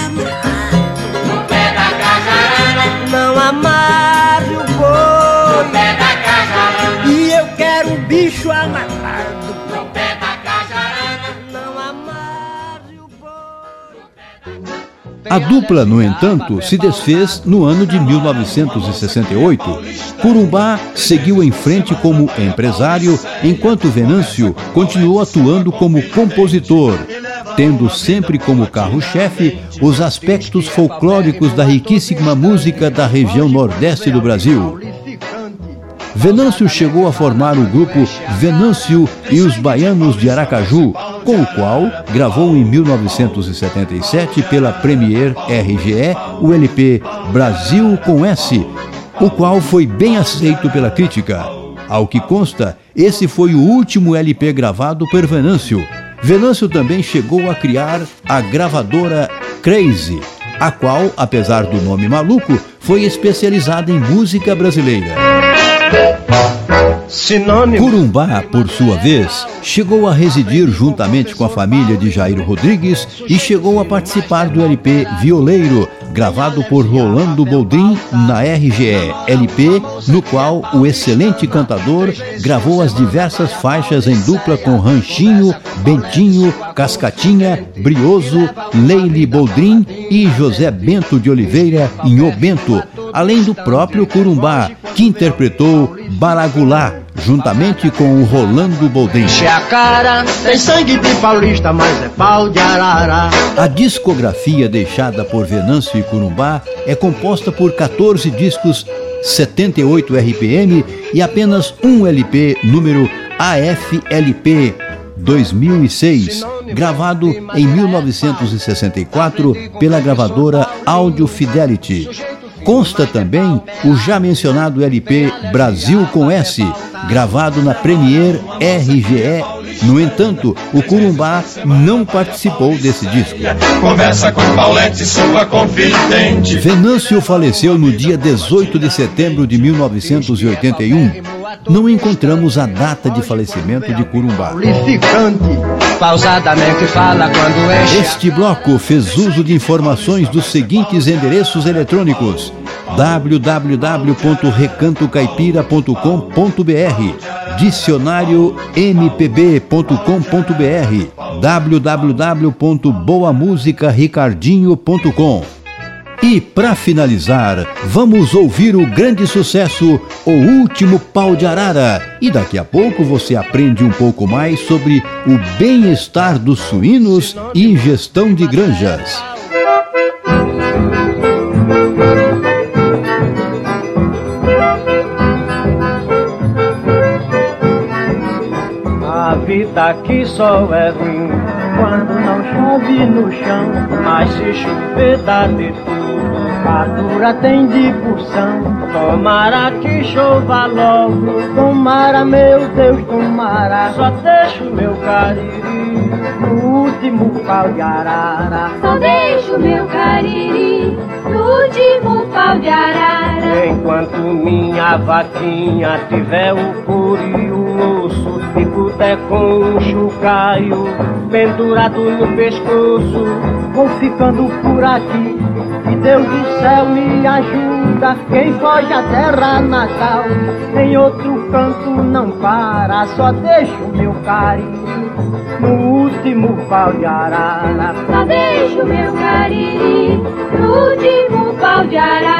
A dupla, no entanto, se desfez no ano de 1968. Curumbá seguiu em frente como empresário, enquanto Venâncio continuou atuando como compositor, tendo sempre como carro-chefe os aspectos folclóricos da riquíssima música da região nordeste do Brasil. Venâncio chegou a formar o grupo Venâncio e os Baianos de Aracaju, com o qual gravou em 1977 pela Premier RGE o LP Brasil com S, o qual foi bem aceito pela crítica. Ao que consta, esse foi o último LP gravado por Venâncio. Venâncio também chegou a criar a gravadora Crazy, a qual, apesar do nome maluco, foi especializada em música brasileira. Sinônimo. Por sua vez, chegou a residir juntamente com a família de Jairo Rodrigues e chegou a participar do LP Violeiro, gravado por Rolando Boldrin na RGE LP, no qual o excelente cantador gravou as diversas faixas em dupla com Ranchinho, Bentinho, Cascatinha, Brioso, Leile Boldrin e José Bento de Oliveira em O Bento, além do próprio Curumbá, que interpretou Baragulá, juntamente com o Rolando Boldrin. a cara, tem sangue de paulista, mas é pau de arara. A discografia deixada por Venâncio e Curumbá é composta por 14 discos, 78 RPM e apenas um LP número AFLP 2006, gravado em 1964 pela gravadora Audio Fidelity. Consta também o já mencionado LP Brasil com S, gravado na Premier RGE. No entanto, o Curumbá não participou desse disco. Conversa com Paulette, sua confidente. Venâncio faleceu no dia 18 de setembro de 1981. Não encontramos a data de falecimento de Curumbá. Pausadamente fala quando. Este bloco fez uso de informações dos seguintes endereços eletrônicos: www.recantocaipira.com.br, dicionariompb.com.br, www.boamusicaricardinho.com. E para finalizar, vamos ouvir o grande sucesso O Último Pau de Arara. E daqui a pouco você aprende um pouco mais sobre o bem-estar dos suínos e gestão de granjas. Vida aqui só é ruim quando não chove no chão, mas se chover dá de tudo. Fartura tem de porção, tomara que chova logo. Tomara, meu Deus, tomara, só deixo meu cariri no último pau de arara. Só deixo meu cariri no último pau de arara. Enquanto minha vaquinha tiver o couro e o osso, e puder com um chucaio pendurado no pescoço, vou ficando por aqui. E Deus do céu me quem foge a terra natal, em outro canto não para, só deixo meu carinho no último pau de arara. Só deixo meu cariri no último pau de arara.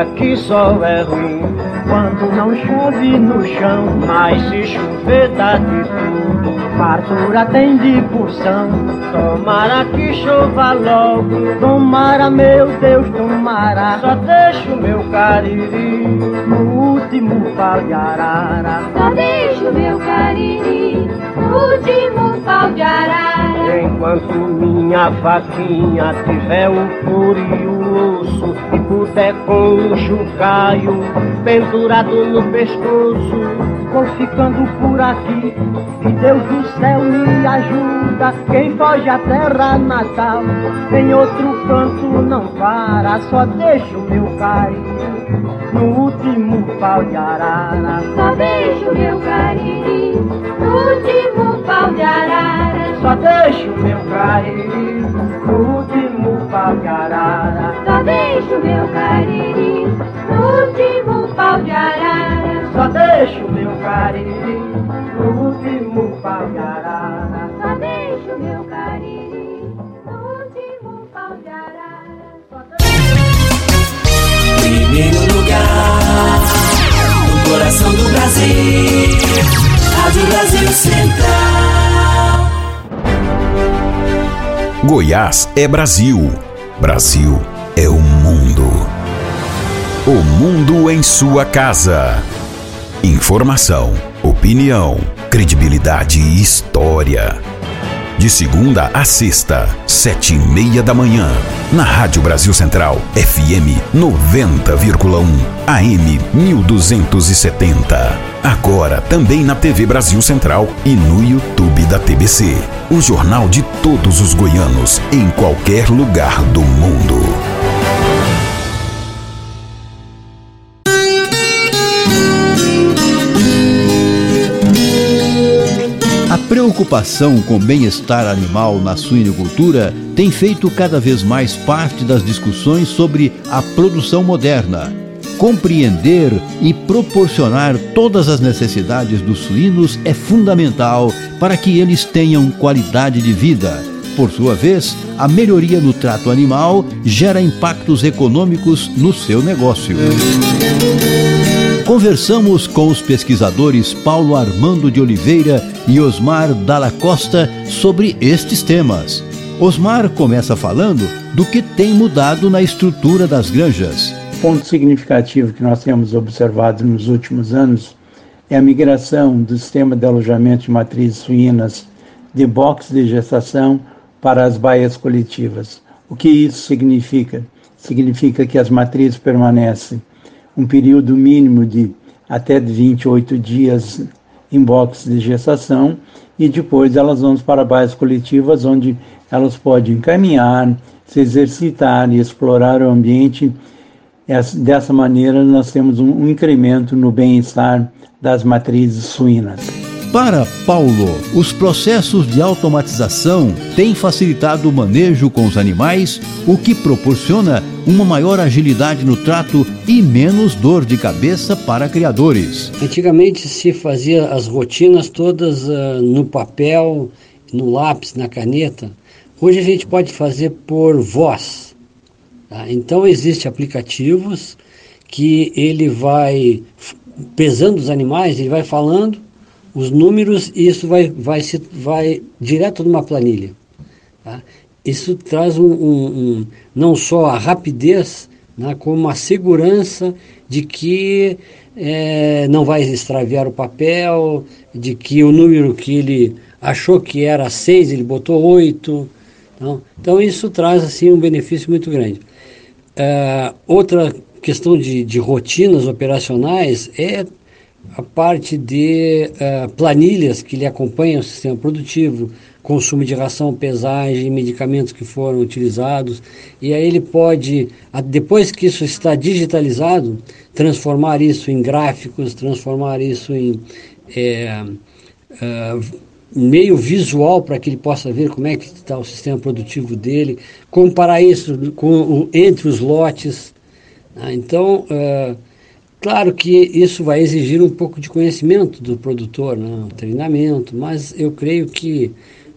Aqui só é ruim quando não chove no chão, mas se chover dá de tudo. Fartura tem de porção, tomara que chova logo. Tomara, meu Deus, tomara, só deixo meu cariri no último pau de arara. Só deixo meu cariri no último pau de arara. Enquanto minha vaquinha tiver o couro puté com um chucaio pendurado no pescoço. Vou ficando por aqui, que Deus do céu me ajuda. Quem foge à terra natal, em outro canto não para, só deixa o meu carinho no último pau de arara. Só deixo meu carinho no último pau de arara. Só deixo meu carinho no último pau de arara. Só deixo meu carinho no último pau de arara. Só deixo meu carinho no último pau de arara. Só deixo meu carinho no último pau de arara. Primeiro lugar, no coração do Brasil, Rádio Brasil Central. Goiás é Brasil. Brasil é o mundo. O mundo em sua casa. Informação, opinião, credibilidade e história. De segunda a sexta, sete e meia da manhã. Na Rádio Brasil Central, FM 90,1, AM 1270. Agora também na TV Brasil Central e no YouTube da TBC. O jornal de todos os goianos, em qualquer lugar do mundo. Preocupação com o bem-estar animal na suinocultura tem feito cada vez mais parte das discussões sobre a produção moderna. Compreender e proporcionar todas as necessidades dos suínos é fundamental para que eles tenham qualidade de vida. Por sua vez, a melhoria no trato animal gera impactos econômicos no seu negócio. Conversamos com os pesquisadores Paulo Armando de Oliveira e Osmar Dalla Costa sobre estes temas. Osmar começa falando do que tem mudado na estrutura das granjas. Ponto significativo que nós temos observado nos últimos anos é a migração do sistema de alojamento de matrizes suínas de box de gestação para as baias coletivas. O que isso significa? Significa que as matrizes permanecem um período mínimo de até 28 dias em box de gestação e depois elas vão para baias coletivas onde elas podem caminhar, se exercitar e explorar o ambiente. Dessa maneira nós temos um incremento no bem-estar das matrizes suínas. Para Paulo, os processos de automatização têm facilitado o manejo com os animais, o que proporciona uma maior agilidade no trato e menos dor de cabeça para criadores. Antigamente se fazia as rotinas todas uh, no papel, no lápis, na caneta. Hoje a gente pode fazer por voz. Tá? Então existem aplicativos que ele vai pesando os animais, ele vai falando os números e isso vai, vai, se, vai direto numa planilha. Tá? Isso traz um, um, um, não só a rapidez, né, como a segurança de que é, não vai extraviar o papel, de que o número que ele achou que era 6, ele botou 8. Então, então isso traz assim um benefício muito grande. É, outra questão de, de rotinas operacionais é a parte de uh, planilhas que lhe acompanham o sistema produtivo, consumo de ração, pesagem, medicamentos que foram utilizados, e aí ele pode, depois que isso está digitalizado, transformar isso em gráficos, transformar isso em é, uh, meio visual para que ele possa ver como é que está o sistema produtivo dele, comparar isso com entre os lotes. Né? Então, uh, Claro que isso vai exigir um pouco de conhecimento do produtor, né? treinamento, mas eu creio que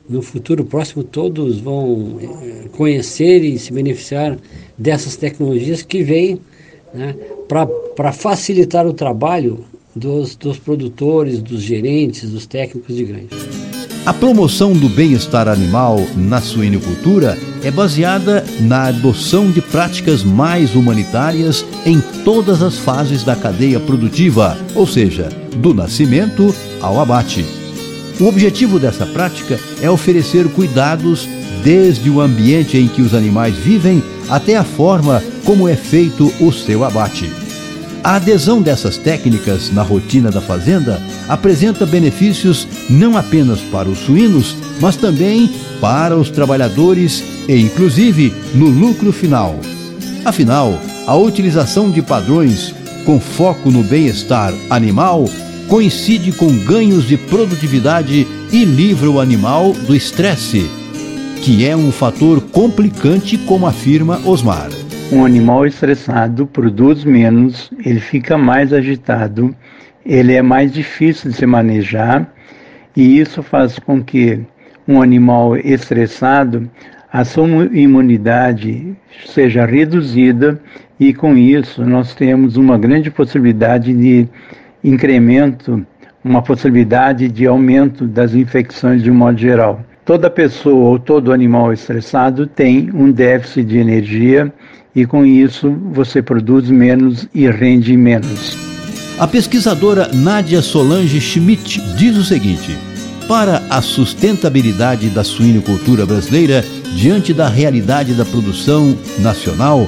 no futuro próximo todos vão eh, conhecer e se beneficiar dessas tecnologias que vêm né, para facilitar o trabalho dos, dos produtores, dos gerentes, dos técnicos de granja. A promoção do bem-estar animal na suinocultura é baseada na adoção de práticas mais humanitárias em todas as fases da cadeia produtiva, ou seja, do nascimento ao abate. O objetivo dessa prática é oferecer cuidados desde o ambiente em que os animais vivem até a forma como é feito o seu abate. A adesão dessas técnicas na rotina da fazenda apresenta benefícios não apenas para os suínos, mas também para os trabalhadores e, inclusive, no lucro final. Afinal, a utilização de padrões com foco no bem-estar animal coincide com ganhos de produtividade e livra o animal do estresse, que é um fator complicante, como afirma Osmar. Um animal estressado produz menos, ele fica mais agitado, ele é mais difícil de se manejar e isso faz com que um animal estressado a sua imunidade seja reduzida e com isso nós temos uma grande possibilidade de incremento, uma possibilidade de aumento das infecções de um modo geral. Toda pessoa ou todo animal estressado tem um déficit de energia e com isso você produz menos e rende menos. A pesquisadora Nádia Solange Schmidt diz o seguinte: para a sustentabilidade da suinocultura brasileira diante da realidade da produção nacional,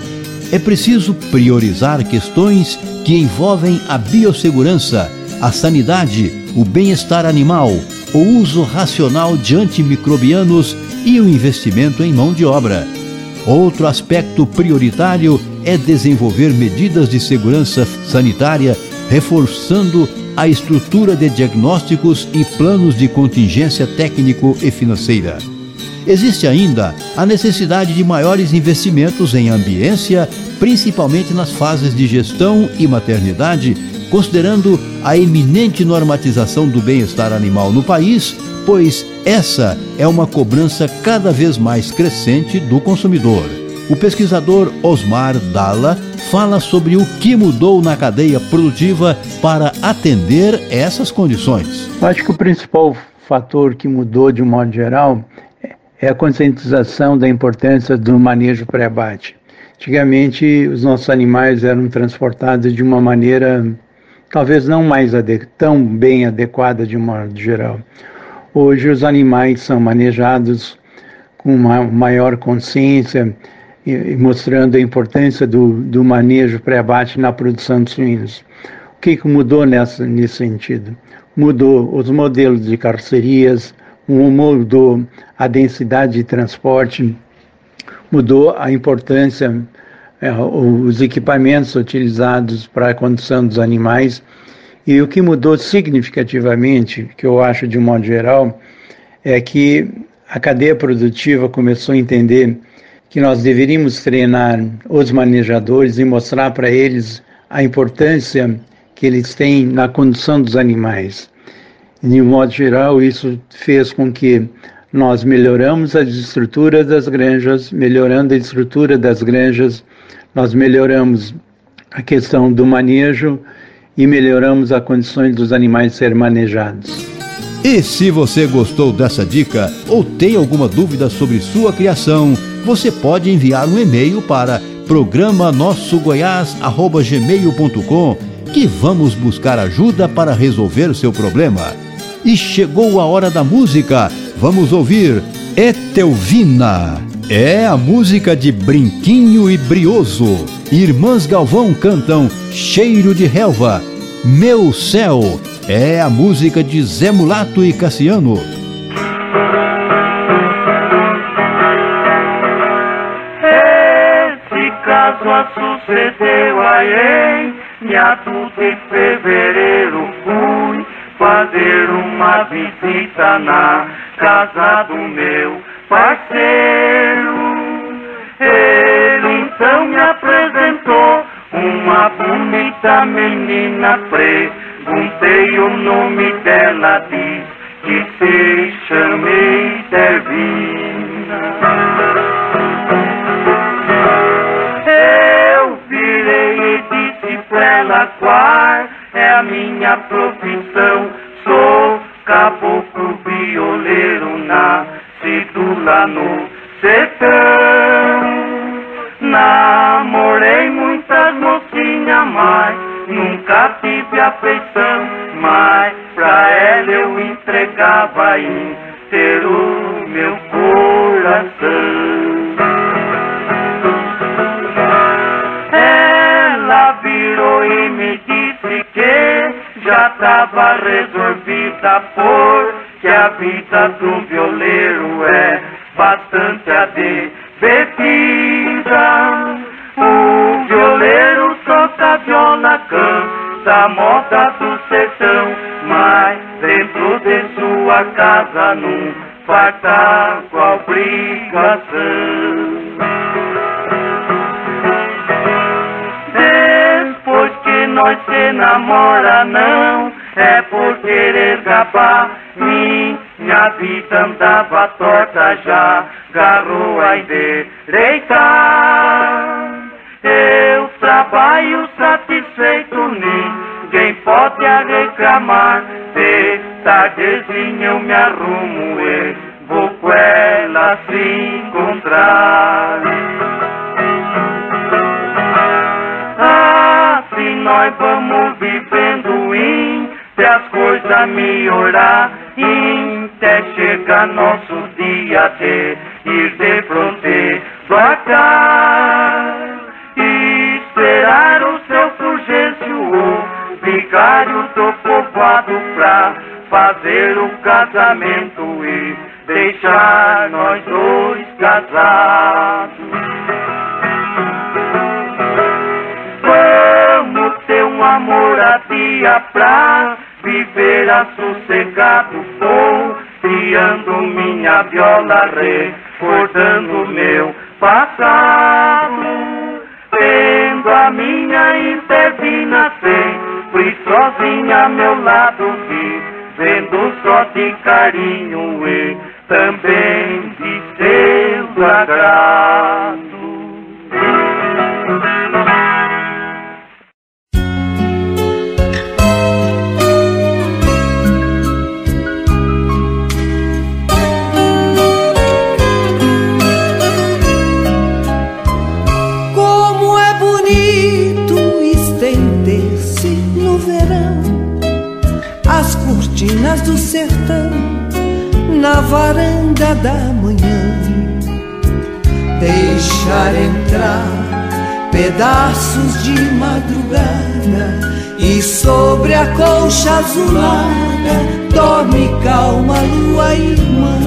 é preciso priorizar questões que envolvem a biossegurança, a sanidade, o bem-estar animal, o uso racional de antimicrobianos e o investimento em mão de obra. Outro aspecto prioritário é desenvolver medidas de segurança sanitária, reforçando a estrutura de diagnósticos e planos de contingência técnico e financeira. Existe ainda a necessidade de maiores investimentos em ambiência, principalmente nas fases de gestão e maternidade, considerando a eminente normatização do bem-estar animal no país, pois essa é uma cobrança cada vez mais crescente do consumidor. O pesquisador Osmar Dalla fala sobre o que mudou na cadeia produtiva para atender essas condições. Acho que o principal fator que mudou de um modo geral é a conscientização da importância do manejo pré-abate. Antigamente, os nossos animais eram transportados de uma maneira talvez não mais tão bem adequada de modo geral. Hoje, os animais são manejados com uma maior consciência, e mostrando a importância do, do manejo pré-abate na produção de suínos. O que, que mudou nessa, nesse sentido? Mudou os modelos de carrocerias, mudou a densidade de transporte, mudou a importância, é, os equipamentos utilizados para a condução dos animais. E o que mudou significativamente, que eu acho de um modo geral, é que a cadeia produtiva começou a entender que nós deveríamos treinar os manejadores e mostrar para eles a importância que eles têm na condução dos animais. De um modo geral, isso fez com que nós melhoramos as estruturas das granjas, melhorando a estrutura das granjas, nós melhoramos a questão do manejo e melhoramos as condições dos animais serem manejados. E se você gostou dessa dica ou tem alguma dúvida sobre sua criação, você pode enviar um e-mail para programa nossogoiás@gmail.com que vamos buscar ajuda para resolver seu problema. E chegou a hora da música. Vamos ouvir Etelvina. É a música de Brinquinho e Brioso. Irmãs Galvão cantam Cheiro de Relva. Meu Céu é a música de Zé Mulato e Cassiano. Esse caso sucedeu aí em meados de fevereiro fui fazer uma visita na casa do meu parceiro. Ele então me apresentou uma bonita menina Perguntei o nome dela, diz que se chamei Devina. Eu virei e disse pra ela qual é a minha profissão. Sou caboclo violeiro, nascido lá no sertão. Namorei muitas mocinhas, mas Nunca tive afeição, mas pra ela eu entregava inteiro meu coração. Tava resolvida porque a vida do violeiro é bastante advertida. O violeiro toca viola, canta moda do sertão, mas dentro de sua casa não farta com a obrigação. Nós se namora, não é por querer gabar. Minha vida andava torta, já garrou a endereitar. Eu trabalho satisfeito, ninguém pode reclamar. De tardezinha eu me arrumo e vou com ela se encontrar. Nós vamos vivendo entre as coisas melhorar, até chegar nosso dia de ir de fronteira pra cá esperar o seu Fulgêncio, o vigário do povoado, pra fazer o casamento e deixar nós dois casados. Uma moradia pra viver assossegado, vou criando minha viola, recordando meu passado tendo a minha intervina sempre sozinha a meu lado, vivendo só de carinho e também de seu agrado. Do sertão na varanda da manhã. Deixar entrar pedaços de madrugada e sobre a colcha azulada dorme calma lua irmã.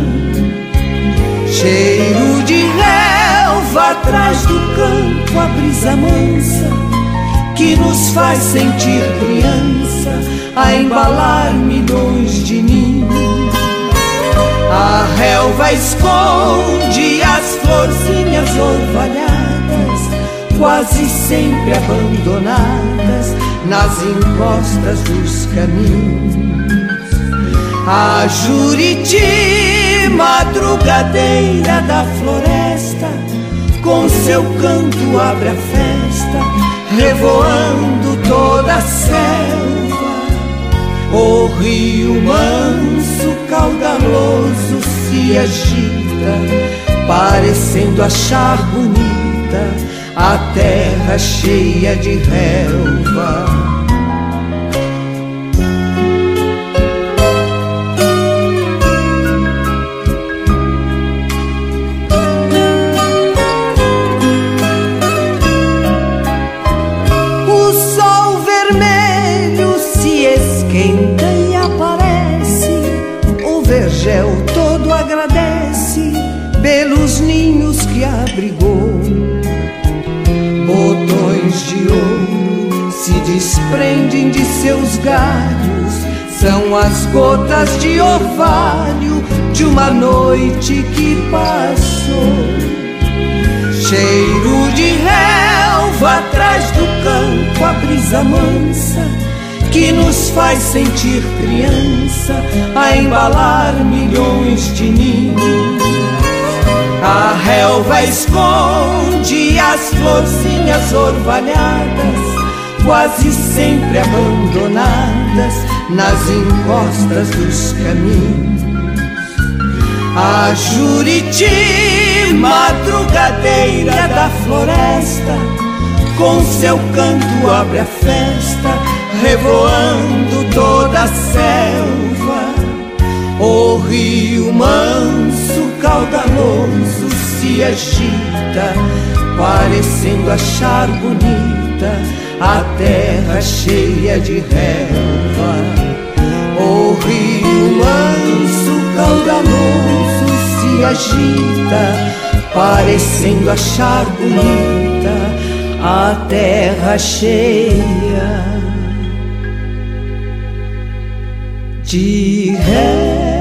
Cheiro de relva atrás do campo, a brisa mansa que nos faz sentir criança, a embalar milhões de ninhos. A relva esconde as florzinhas orvalhadas, quase sempre abandonadas nas encostas dos caminhos. A Juriti, madrugadeira da floresta, com seu canto abre a festa, revoando toda a selva. O rio manso, caudaloso, se agita, parecendo achar bonita a terra cheia de relva. Desprendem de seus galhos. São as gotas de orvalho de uma noite que passou. Cheiro de relva atrás do campo, a brisa mansa que nos faz sentir criança, a embalar milhões de ninhos. A relva esconde as florzinhas orvalhadas, quase sempre abandonadas nas encostas dos caminhos. A Juriti, madrugadeira da floresta, com seu canto abre a festa, revoando toda a selva. O rio manso, caudaloso, se agita, parecendo achar a terra cheia de relva. O rio manso, caudaloso, se agita, parecendo achar bonita a terra cheia de relva.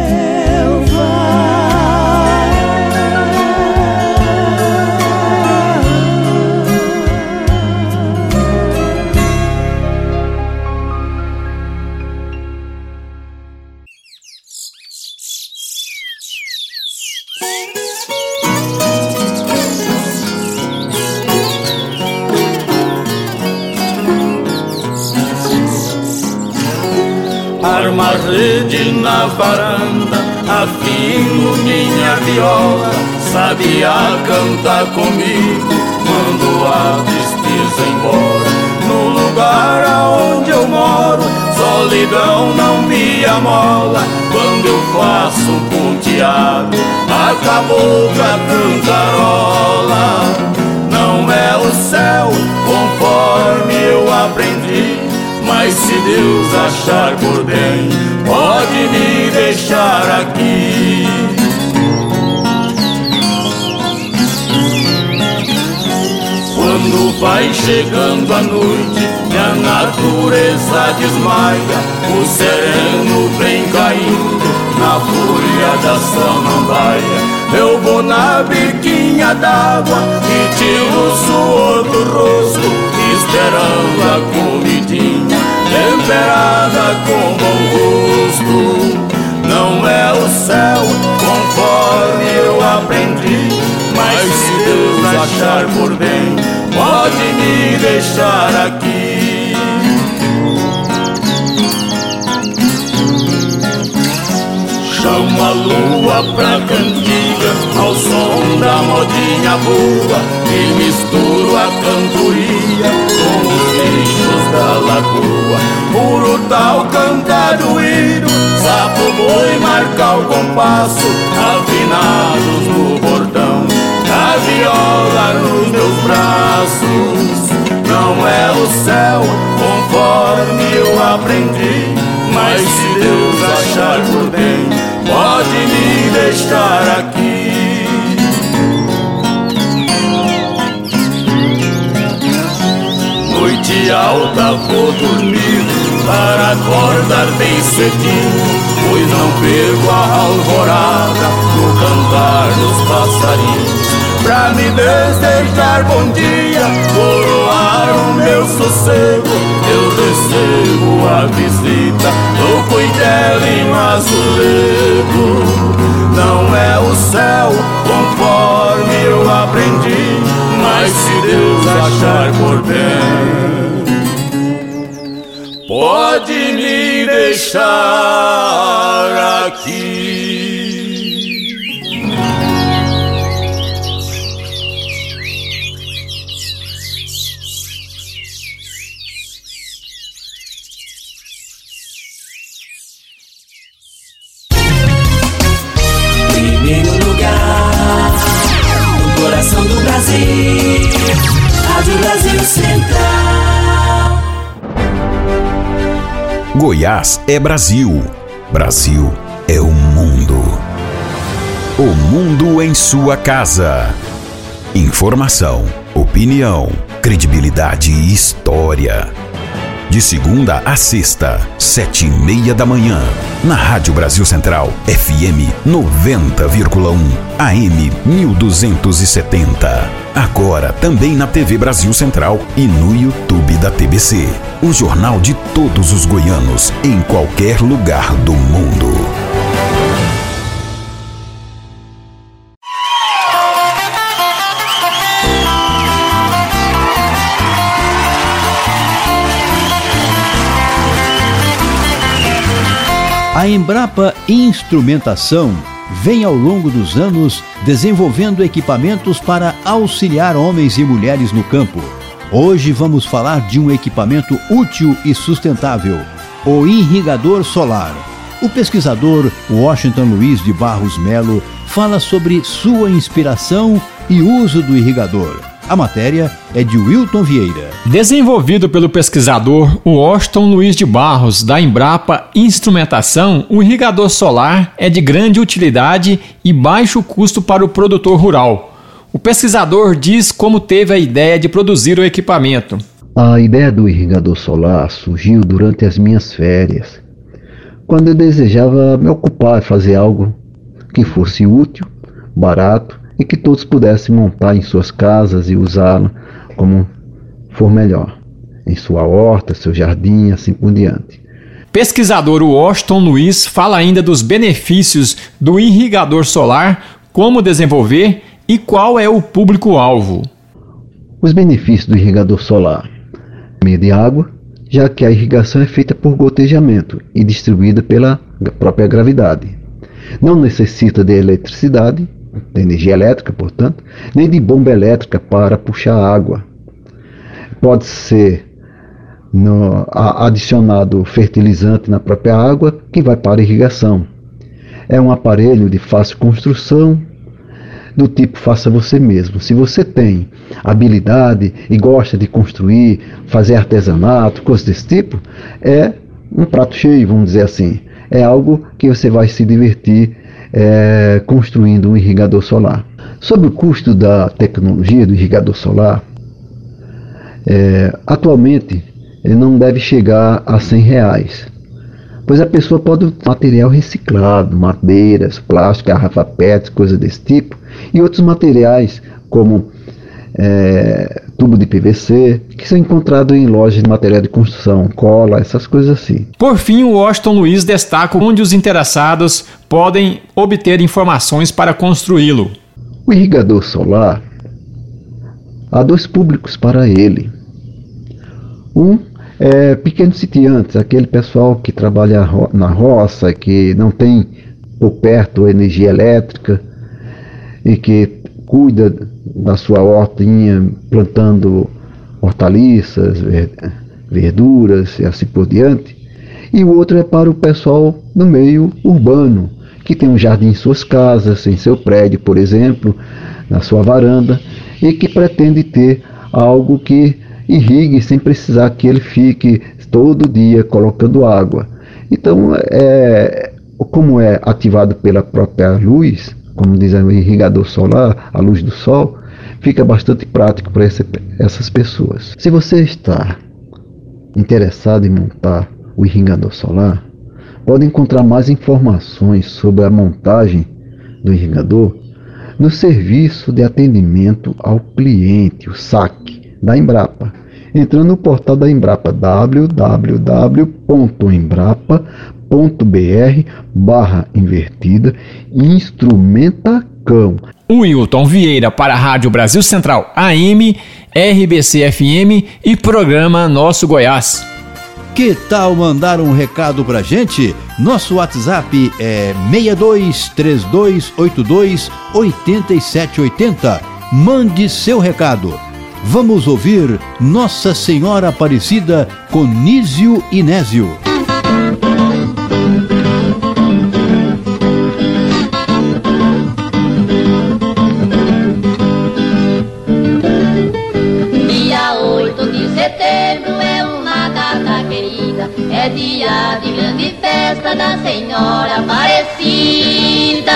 Na varanda, afino minha viola, sabia cantar comigo, mando a tristeza embora. No lugar aonde eu moro, solidão não me amola. Quando eu faço um ponteado, acabou pra cantarola. Não é o céu conforme eu aprendi mas se Deus achar por bem, pode me deixar aqui. Quando vai chegando a noite e a natureza desmaia, o sereno vem caindo na folha da samambaia. Eu vou na biquinha d'água e tiro o suor do rosto, Puro tal cantadoeiro, sapo boi marca o compasso, afinados no bordão, a viola nos meus braços. Não é o céu conforme eu aprendi, mas se Deus achar por bem, pode me deixar aqui. Noite alta vou dormir para acordar bem cedinho, pois não perco a alvorada no cantar dos passarinhos. Pra me desejar bom dia, coroar o meu sossego, eu recebo a visita do cuidado azulejo. Não é o céu aprendi, mas se Deus achar por bem, pode me deixar aqui. Goiás é Brasil. Brasil é o mundo. O mundo em sua casa. Informação, opinião, credibilidade e história. De segunda a sexta, sete e meia da manhã. Na Rádio Brasil Central, FM 90,1, AM 1270. Agora também na TV Brasil Central e no YouTube da TBC. O jornal de todos os goianos, em qualquer lugar do mundo. A Embrapa Instrumentação vem ao longo dos anos desenvolvendo equipamentos para auxiliar homens e mulheres no campo. Hoje vamos falar de um equipamento útil e sustentável, o irrigador solar. O pesquisador Washington Luiz de Barros Melo fala sobre sua inspiração e uso do irrigador. A matéria é de Wilton Vieira. Desenvolvido pelo pesquisador Washington Luiz de Barros, da Embrapa Instrumentação, o irrigador solar é de grande utilidade e baixo custo para o produtor rural. O pesquisador diz como teve a ideia de produzir o equipamento. A ideia do irrigador solar surgiu durante as minhas férias, quando eu desejava me ocupar e fazer algo que fosse útil, barato e que todos pudessem montar em suas casas e usá-lo como for melhor, em sua horta, seu jardim, assim por diante. Pesquisador Washington Luiz fala ainda dos benefícios do irrigador solar, como desenvolver e qual é o público-alvo. Os benefícios do irrigador solar: meio de água, já que a irrigação é feita por gotejamento e distribuída pela própria gravidade. Não necessita de eletricidade de energia elétrica, portanto, nem de bomba elétrica para puxar água. Pode ser no, a, adicionado fertilizante na própria água que vai para irrigação. É um aparelho de fácil construção, do tipo faça você mesmo. Se você tem habilidade e gosta de construir, fazer artesanato, coisas desse tipo, é um prato cheio, vamos dizer assim. É algo que você vai se divertir é, construindo um irrigador solar. Sobre o custo da tecnologia do irrigador solar, é, atualmente ele não deve chegar a 100 reais, pois a pessoa pode material reciclado, madeiras, plástico, garrafa PET, coisas desse tipo, e outros materiais como é, tubo de PVC, que são encontrados em lojas de material de construção, cola, essas coisas assim. Por fim, o Washington Luiz destaca onde os interessados podem obter informações para construí-lo. O irrigador solar há dois públicos para ele. Um é pequenos sitiantes, aquele pessoal que trabalha na roça, que não tem por perto energia elétrica e que cuida da sua hortinha, plantando hortaliças, verduras e assim por diante. E o outro é para o pessoal no meio urbano, que tem um jardim em suas casas, em seu prédio, por exemplo, na sua varanda, e que pretende ter algo que irrigue sem precisar que ele fique todo dia colocando água. Então, é, como é ativado pela própria luz, como diz o irrigador solar, a luz do sol, fica bastante prático para essas pessoas. Se você está interessado em montar o irrigador solar, pode encontrar mais informações sobre a montagem do irrigador no serviço de atendimento ao cliente, o SAC, da Embrapa, entrando no portal da Embrapa www.embrapa.com br barra invertida instrumentacão. Wilton Vieira para a Rádio Brasil Central AM, RBC FM e programa Nosso Goiás. Que tal mandar um recado pra gente? Nosso WhatsApp é 623282 8780. Mande seu recado. Vamos ouvir Nossa Senhora Aparecida com Nísio Inésio. é dia de grande festa da Senhora Aparecida.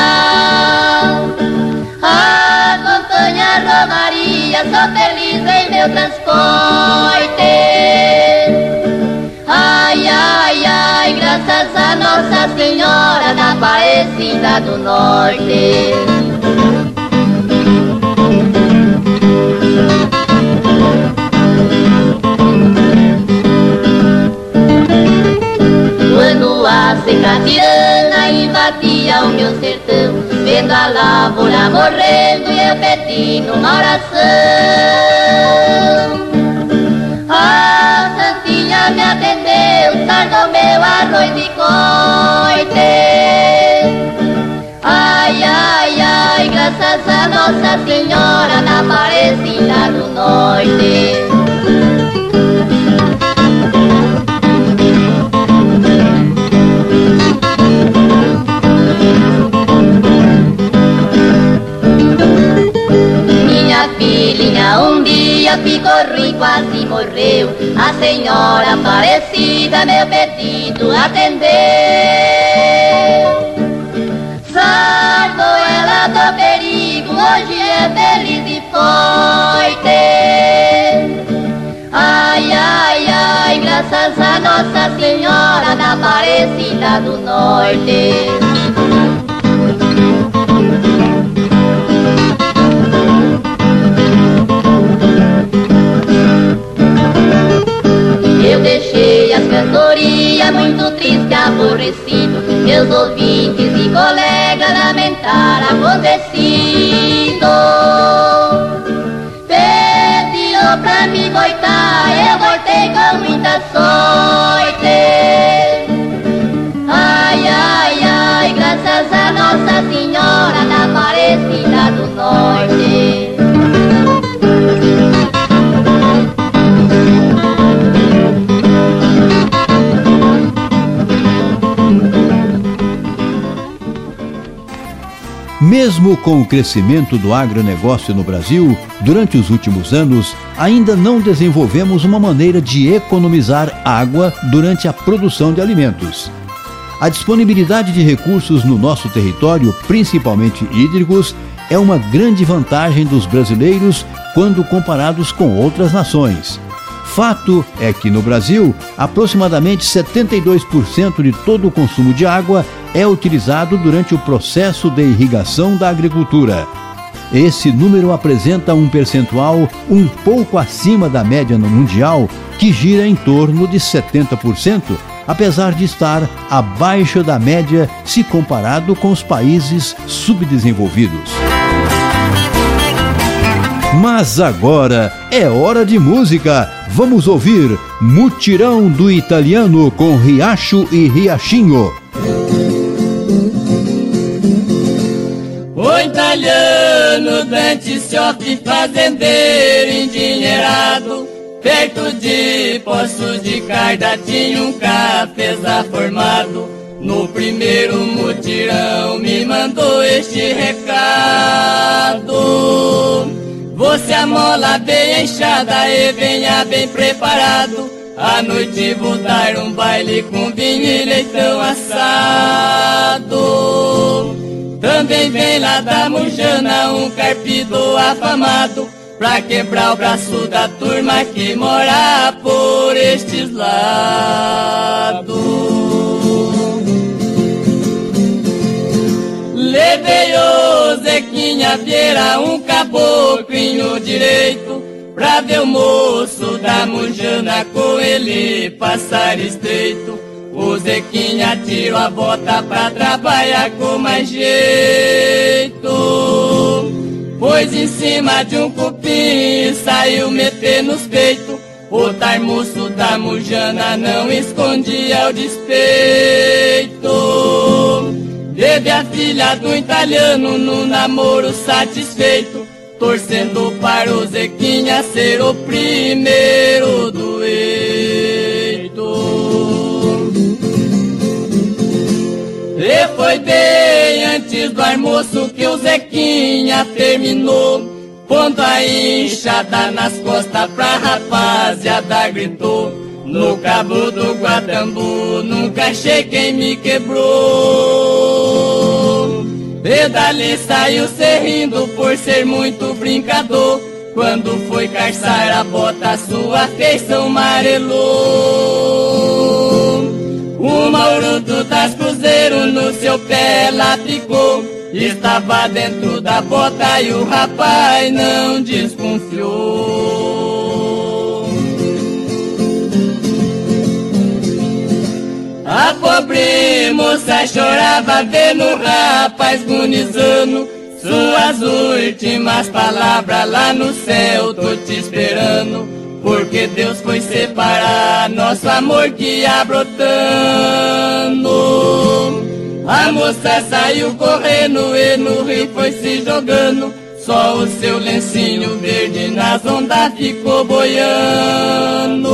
A Romaria, sou feliz em meu transporte. Ai, ai, ai, graças a Nossa Senhora da Aparecida do Norte. Seca tirana invadia o meu sertão Vendo a lavoura morrendo e eu pedindo uma oração A Santinha me atendeu, sarnou meu arroz de coite. Ai, ai, ai, graças a Nossa Senhora na Aparecida do Norte morreu. A senhora Aparecida meu pedido atendeu. Salvou ela do perigo, hoje é feliz e forte. Ai, ai, ai, graças a Nossa Senhora da Aparecida do Norte. Eu deixei as cantorias muito triste, aborrecido. Meus ouvintes e colegas lamentaram acontecido Mesmo com o crescimento do agronegócio no Brasil, durante os últimos anos, ainda não desenvolvemos uma maneira de economizar água durante a produção de alimentos. A disponibilidade de recursos no nosso território, principalmente hídricos, é uma grande vantagem dos brasileiros quando comparados com outras nações. Fato é que no Brasil, aproximadamente 72% de todo o consumo de água é utilizado durante o processo de irrigação da agricultura. Esse número apresenta um percentual um pouco acima da média no mundial, que gira em torno de 70%, apesar de estar abaixo da média se comparado com os países subdesenvolvidos. Mas agora é hora de música. Vamos ouvir Mutirão do Italiano com Riacho e Riachinho. Italiano, dente, e fazendeiro, endinheirado Perto de Poço de Carda tinha um cafezal formado No primeiro mutirão me mandou este recado você amola bem enxada e venha bem preparado. À noite vou dar um baile com vinho e leitão assado. Também vem lá da Mujana um carpido afamado pra quebrar o braço da turma que mora por estes lados. Levei o Zequinha Vieira, um caboclinho direito, pra ver o moço da Mujana com ele passar estreito. O Zequinha tirou a bota pra trabalhar com mais jeito. Pois em cima de um cupim saiu meter nos peitos. O tarmuço da Mujana não escondia o despeito. Teve a filha do italiano no namoro satisfeito, torcendo para o Zequinha ser o primeiro do foi bem antes do almoço que o Zequinha terminou, pondo a enxada nas costas pra rapaziada gritou. No cabo do Guatambu nunca achei quem me quebrou. Dali saiu serrindo por ser muito brincador. Quando foi calçar a bota, sua feição amarelou. O Mauruto das Cruzeiro no seu pé ela ficou. Estava dentro da bota e o rapaz não desconfiou. A pobre moça chorava vendo o rapaz gunizando Suas últimas palavras lá no céu tô te esperando Porque Deus foi separar nosso amor que ia brotando. A moça saiu correndo e no rio foi se jogando. Só o seu lencinho verde nas ondas ficou boiando.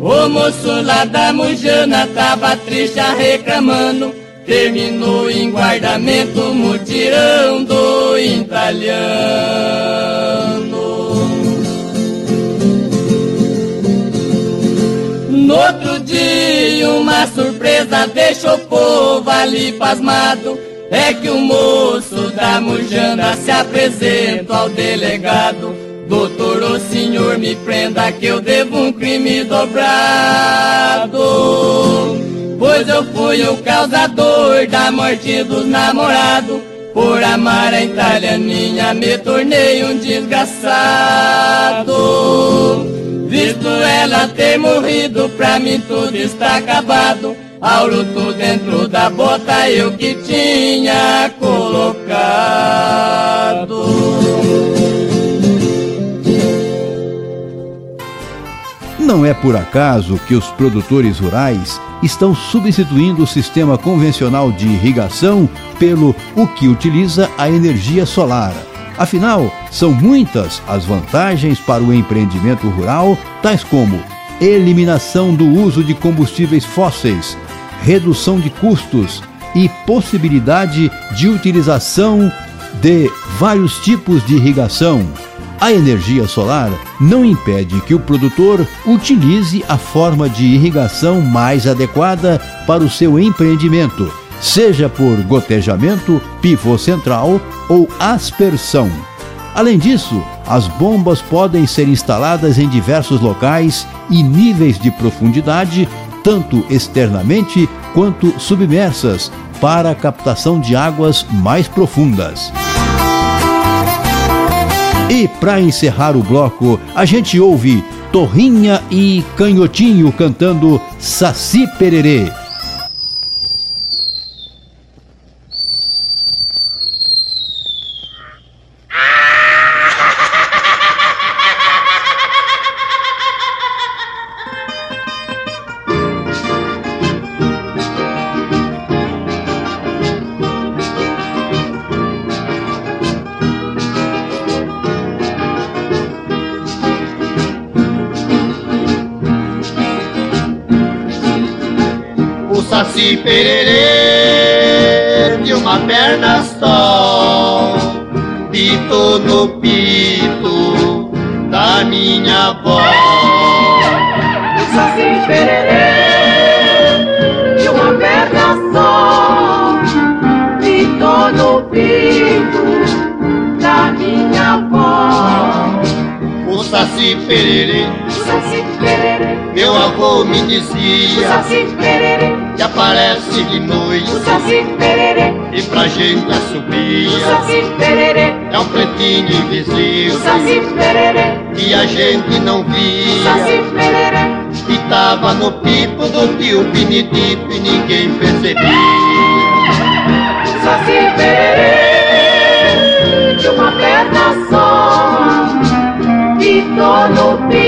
O moço lá da Mujana tava triste reclamando Terminou em guardamento mutirão do italiano uma surpresa deixou o povo ali pasmado. É que o moço da Mujana se apresenta ao delegado. Doutor, o senhor me prenda que eu devo um crime dobrado. Pois eu fui o causador da morte dos namorados. Por amar a italianinha me tornei um desgraçado. Visto ela ter morrido, pra mim tudo está acabado. Ao dentro da bota eu que tinha colocado. Não é por acaso que os produtores rurais estão substituindo o sistema convencional de irrigação pelo o que utiliza a energia solar. Afinal, são muitas as vantagens para o empreendimento rural, tais como eliminação do uso de combustíveis fósseis, redução de custos e possibilidade de utilização de vários tipos de irrigação. A energia solar não impede que o produtor utilize a forma de irrigação mais adequada para o seu empreendimento, seja por gotejamento, pivô central ou aspersão. Além disso, as bombas podem ser instaladas em diversos locais e níveis de profundidade, tanto externamente quanto submersas, para a captação de águas mais profundas. E para encerrar o bloco, a gente ouve Torrinha e Canhotinho cantando Saci Pererê. Gente não O via Pererê que tava no pipo do tio Benedito e ninguém percebia. Saci Pererê de uma perna só. Pitou no pito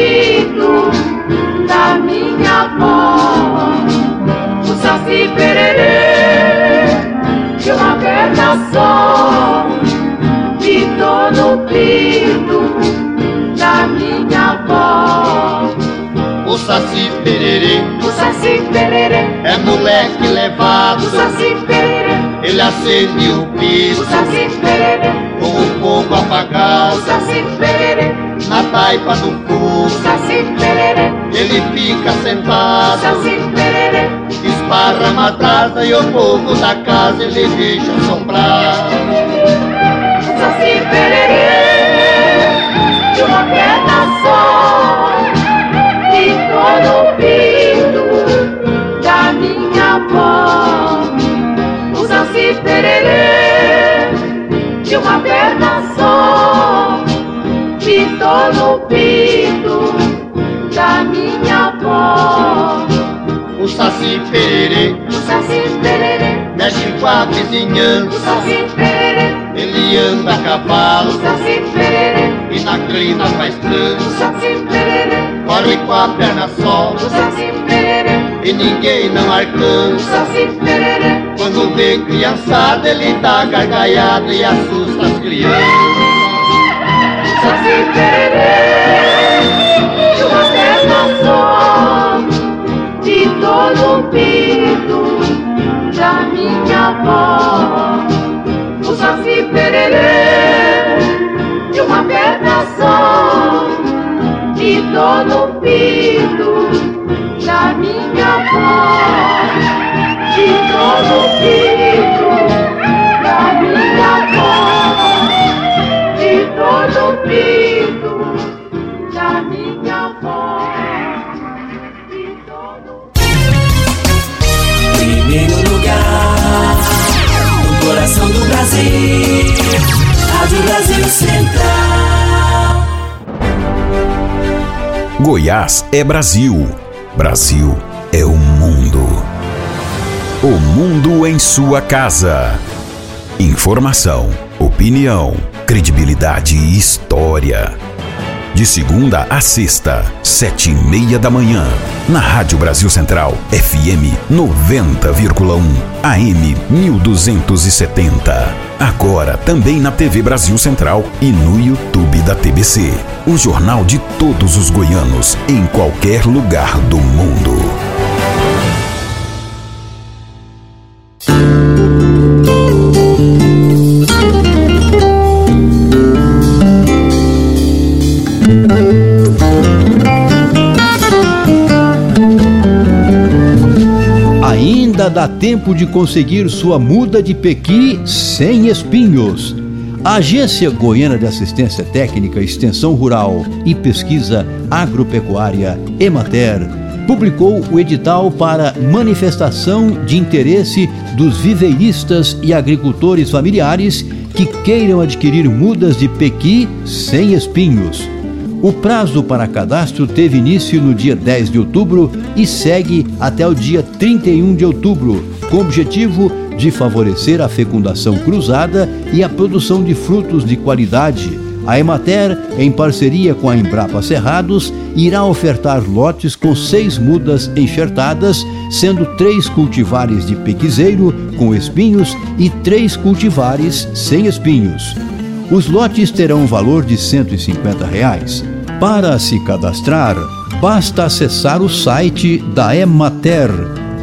Saci Pererê. O Saci Pererê. É moleque levado, O Saci Pererê. Ele acende o O piso Saci Pererê. Com o fogo O apagado Saci Pererê. Na taipa do O fogo. Saci Pererê. Ele fica O sentado, Saci Pererê. Esparrama a brasa e o fogo da casa ele deixa assombrar. O Saci Pererê perna só Ficou no pito da minha avó. O Saci Pererê. O Saci Pererê. Mexe com a O vizinhança, Saci Pererê. Ele anda a O cavalo Saci Pererê. E na crina faz O trança. Saci Pererê. Corre com a perna só. O Saci Pererê. E ninguém não O alcança. Saci Pererê Quando vê criançada, ele dá gargalhada e assusta as crianças. Saci Pererê de uma perna só Pitou no pito da minha avó O Saci Pererê de uma perna só Pitou no pito da minha avó Goiás é Brasil. Brasil é o mundo. O mundo em sua casa. Informação, opinião, credibilidade e história. De segunda a sexta, sete e meia da manhã. Na Rádio Brasil Central, FM 90,1, AM 1270. Agora também na TV Brasil Central e no YouTube da TBC. O jornal de todos os goianos, em qualquer lugar do mundo. Ainda dá tempo de conseguir sua muda de pequi sem espinhos. A Agência Goiana de Assistência Técnica, Extensão Rural e Pesquisa Agropecuária, Emater, publicou o edital para manifestação de interesse dos viveiristas e agricultores familiares que queiram adquirir mudas de pequi sem espinhos. O prazo para cadastro teve início no dia 10 de outubro e segue até o dia 31 de outubro, com o objetivo de favorecer a fecundação cruzada e a produção de frutos de qualidade. A Emater, em parceria com a Embrapa Cerrados, irá ofertar lotes com seis mudas enxertadas, sendo três cultivares de pequizeiro com espinhos e três cultivares sem espinhos. Os lotes terão um valor de 150 reais. Para se cadastrar, basta acessar o site da Emater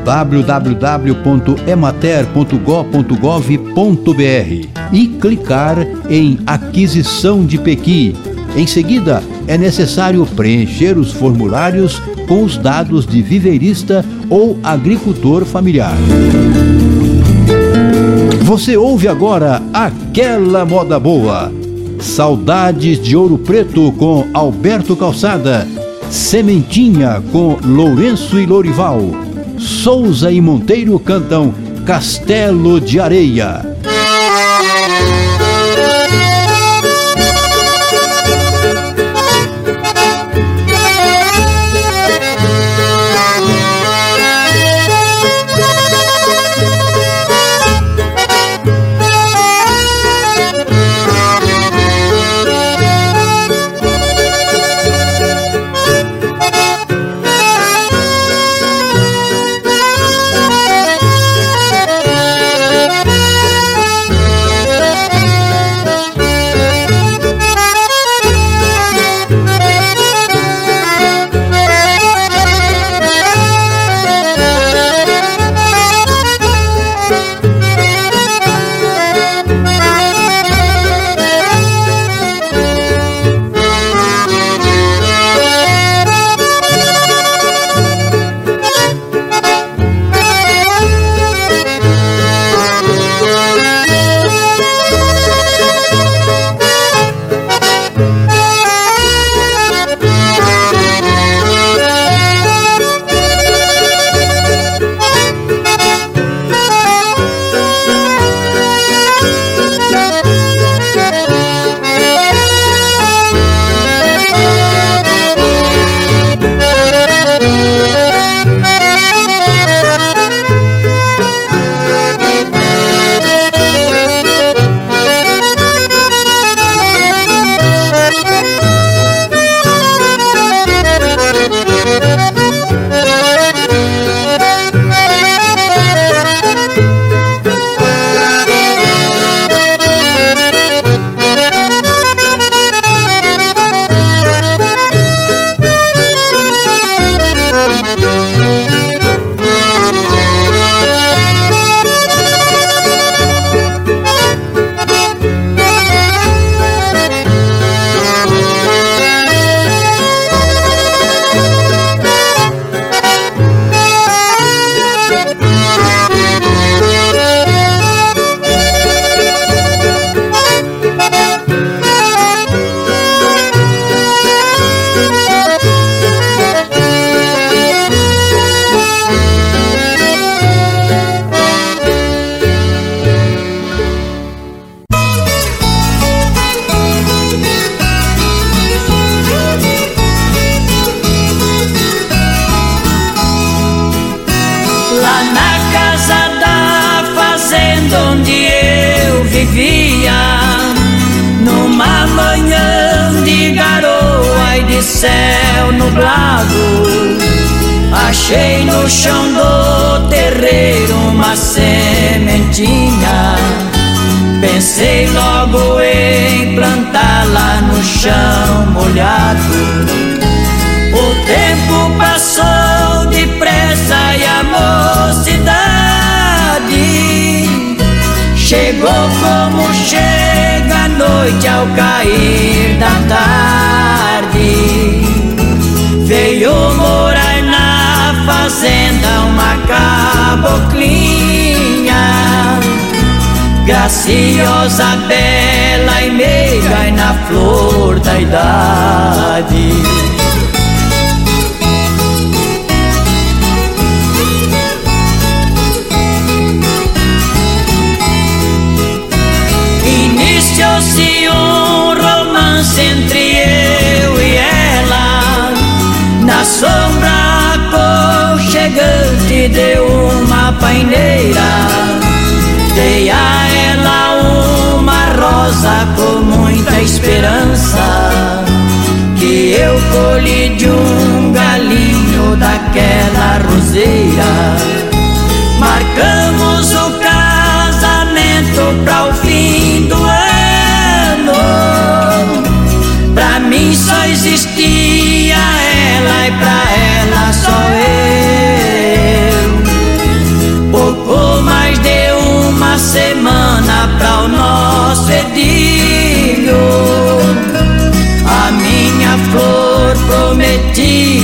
www.emater.gov.br e clicar em Aquisição de Pequi. Em seguida, é necessário preencher os formulários com os dados de viveirista ou agricultor familiar. Você ouve agora aquela moda boa. Saudades de Ouro Preto com Alberto Calçada. Sementinha com Lourenço e Lorival. Souza e Monteiro cantam Castelo de Areia.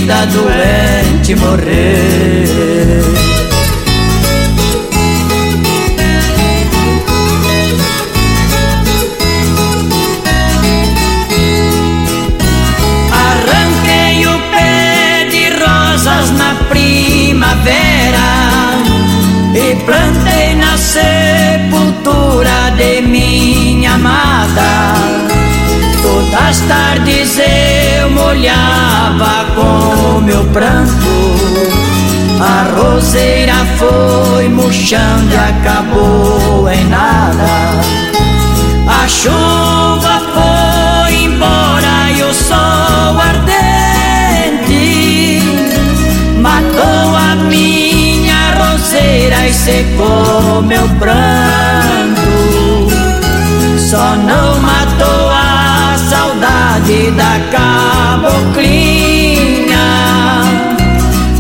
Prometida doente morrer. Arranquei o pé de rosas na primavera e plantei na sepultura de minha amada. Todas as tardes molhava com meu pranto. A roseira foi murchando e acabou em nada. A chuva foi embora e o sol ardente matou a minha roseira e secou meu pranto. Só não matou saudade da caboclinha,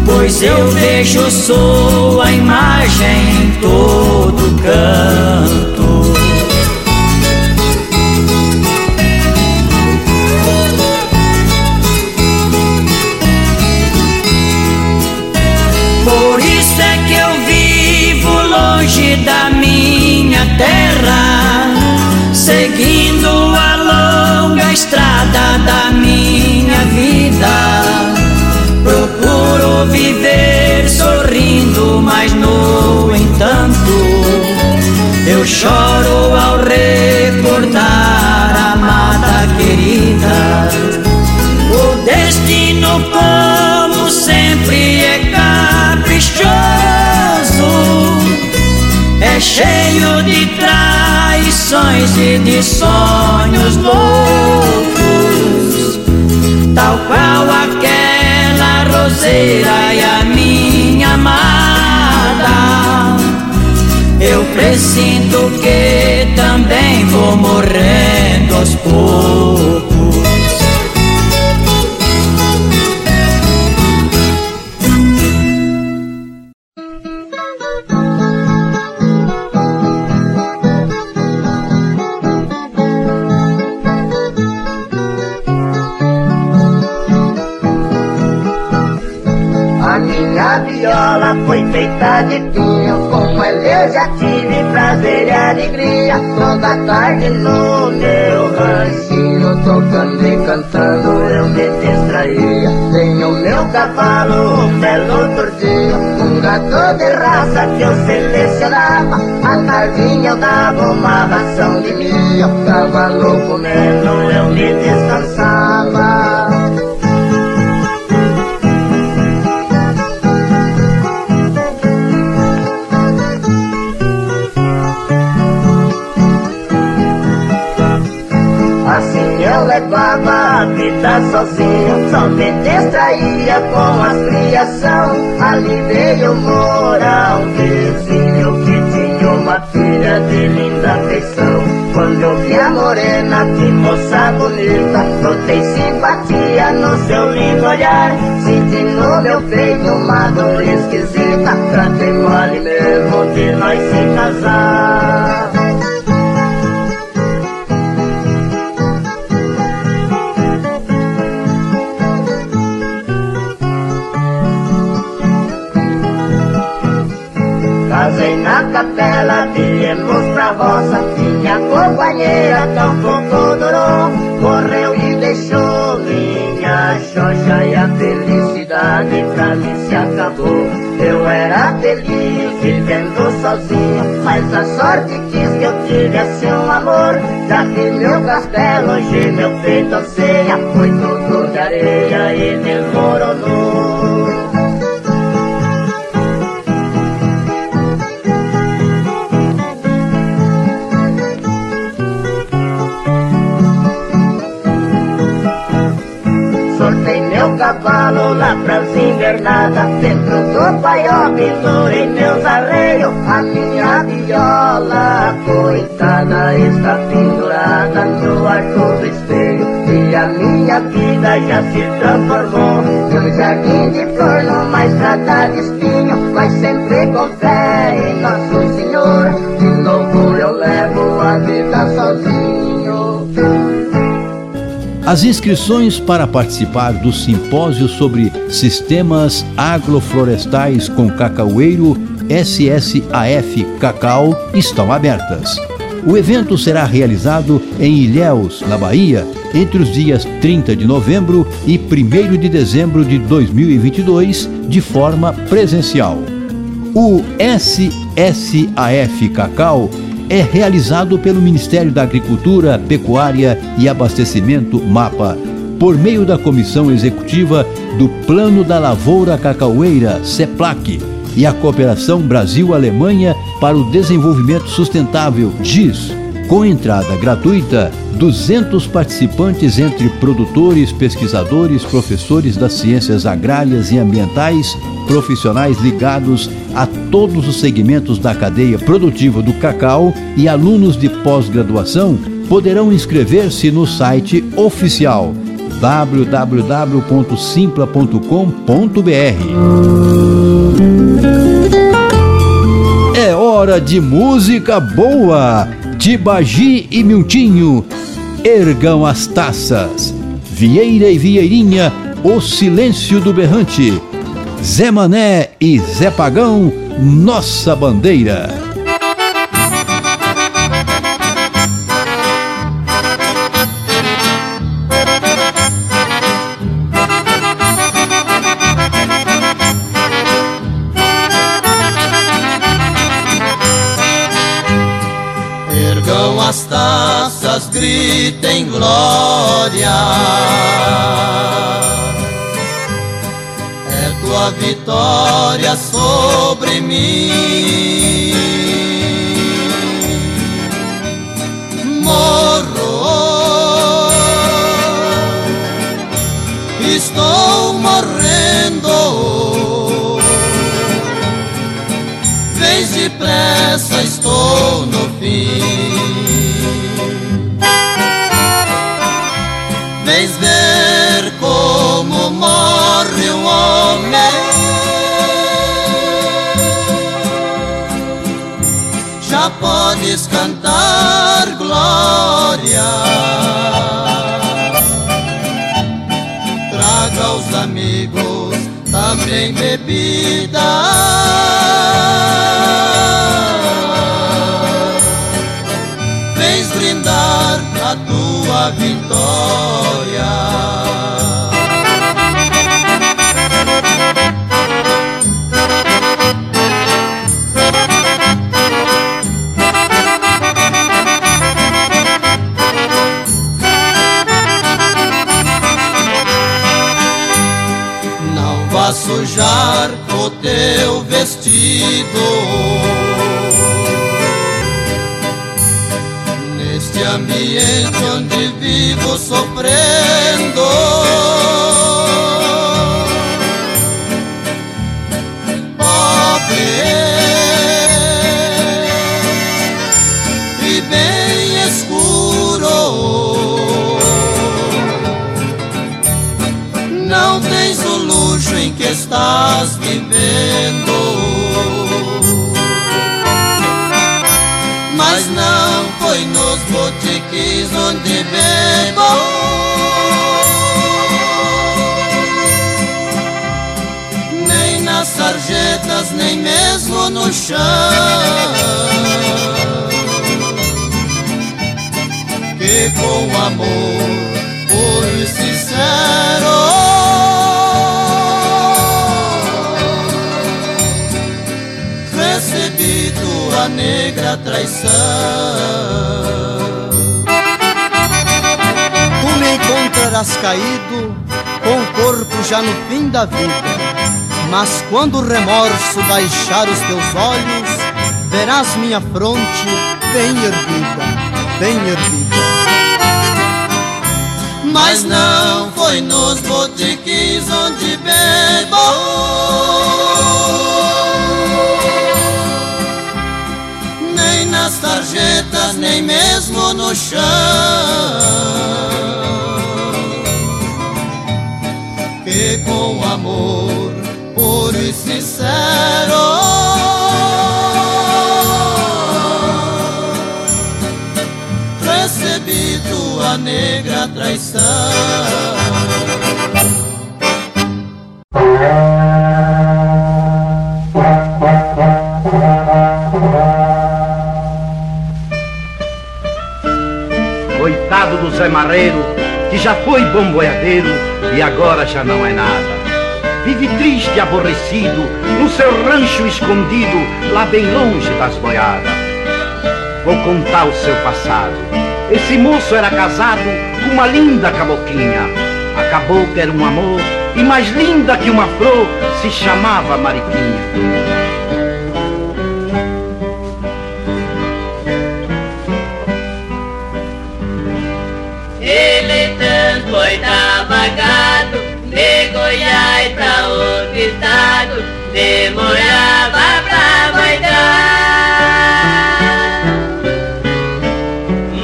pois eu vejo sua imagem em todo canto. Por isso é que eu vivo longe da minha terra, seguindo a longa estrada da minha vida. Procuro viver sorrindo, mas no entanto, eu choro ao recordar a amada querida. O destino, como sempre, é caprichoso, é cheio de traições e de sonhos loucos, tal qual aquela roseira e a minha amada. Eu presinto que também vou morrendo aos poucos. A minha viola foi feita de pinho Com ela eu já tive prazer e alegria. Toda tarde no meu ranchinho Tocando e cantando eu me distraía. Tenho meu cavalo, um belo tordinho Um gato de raça que eu selecionava. A tardinha eu dava uma ração de milho Cavalo comendo eu me descansava levava a vida sozinho Só me distraía com a criação. Ali veio morar um vizinho que tinha uma filha de linda feição. Quando eu vi a morena, que moça bonita Notei simpatia no seu lindo olhar. Senti no meu peito uma dor esquisita Tratei mole mesmo de nós se casar na capela, viemos pra roça. Minha companheira tão pouco durou Morreu e deixou minha xoxa E a felicidade pra mim se acabou. Eu era feliz vivendo sozinho Mas a sorte quis que eu tivesse um amor. Já que meu castelo hoje meu peito anseia Foi tudo de areia e desmoronou cavalo lá pras invernadas Dentro do paiol pendurei meus arreios. A minha viola, coitada, está pendurada no arco do espelho. E a minha vida já se transformou Num jardim de flor, numa estrada de espinho Mas sempre com fé em Nosso Senhor. De novo eu levo a vida sozinho As inscrições para participar do simpósio sobre sistemas agroflorestais com cacaueiro SSAF Cacau estão abertas. O evento será realizado em Ilhéus, na Bahia, entre os dias 30 de novembro e 1 de dezembro de 2022, de forma presencial. O SSAF Cacau é realizado pelo Ministério da Agricultura, Pecuária e Abastecimento MAPA, por meio da Comissão Executiva do Plano da Lavoura Cacaueira, CEPLAC, e a Cooperação Brasil-Alemanha para o Desenvolvimento Sustentável, GIS, com entrada gratuita, 200 participantes entre produtores, pesquisadores, professores das ciências agrárias e ambientais, profissionais ligados a todos os segmentos da cadeia produtiva do cacau e alunos de pós-graduação poderão inscrever-se no site oficial www.simpla.com.br. É hora de música boa! Tibagi e Miltinho, ergam as taças. Vieira e Vieirinha, o silêncio do berrante. Zé Mané e Zé Pagão, nossa bandeira. Ergam as taças, gritem glória. Tua vitória sobre mim. Podes cantar glória. Traga os amigos também bebida. Vens brindar a tua vitória. mar o teu vestido. Neste ambiente onde vivo sofrendo, pobre eu. Estás vivendo. Mas não foi nos botiques onde bebo. Nem nas sarjetas, nem mesmo no chão. Que com amor puro e sincero. Negra traição. Tu me encontrarás caído, com o corpo já no fim da vida. Mas quando o remorso baixar os teus olhos, verás minha fronte bem erguida, bem erguida. Mas não foi nos botiquins onde bebo nas tarjetas, nem mesmo no chão. Que com amor puro e sincero recebi tua negra traição. Zé Marreiro, que já foi bom boiadeiro e agora já não é nada. Vive triste e aborrecido no seu rancho escondido, lá bem longe das boiadas. Vou contar o seu passado. Esse moço era casado com uma linda caboquinha. Acabou que era um amor e mais linda que uma flor se chamava Mariquinha. De Goiás pra outro estado, demorava pra vaidar.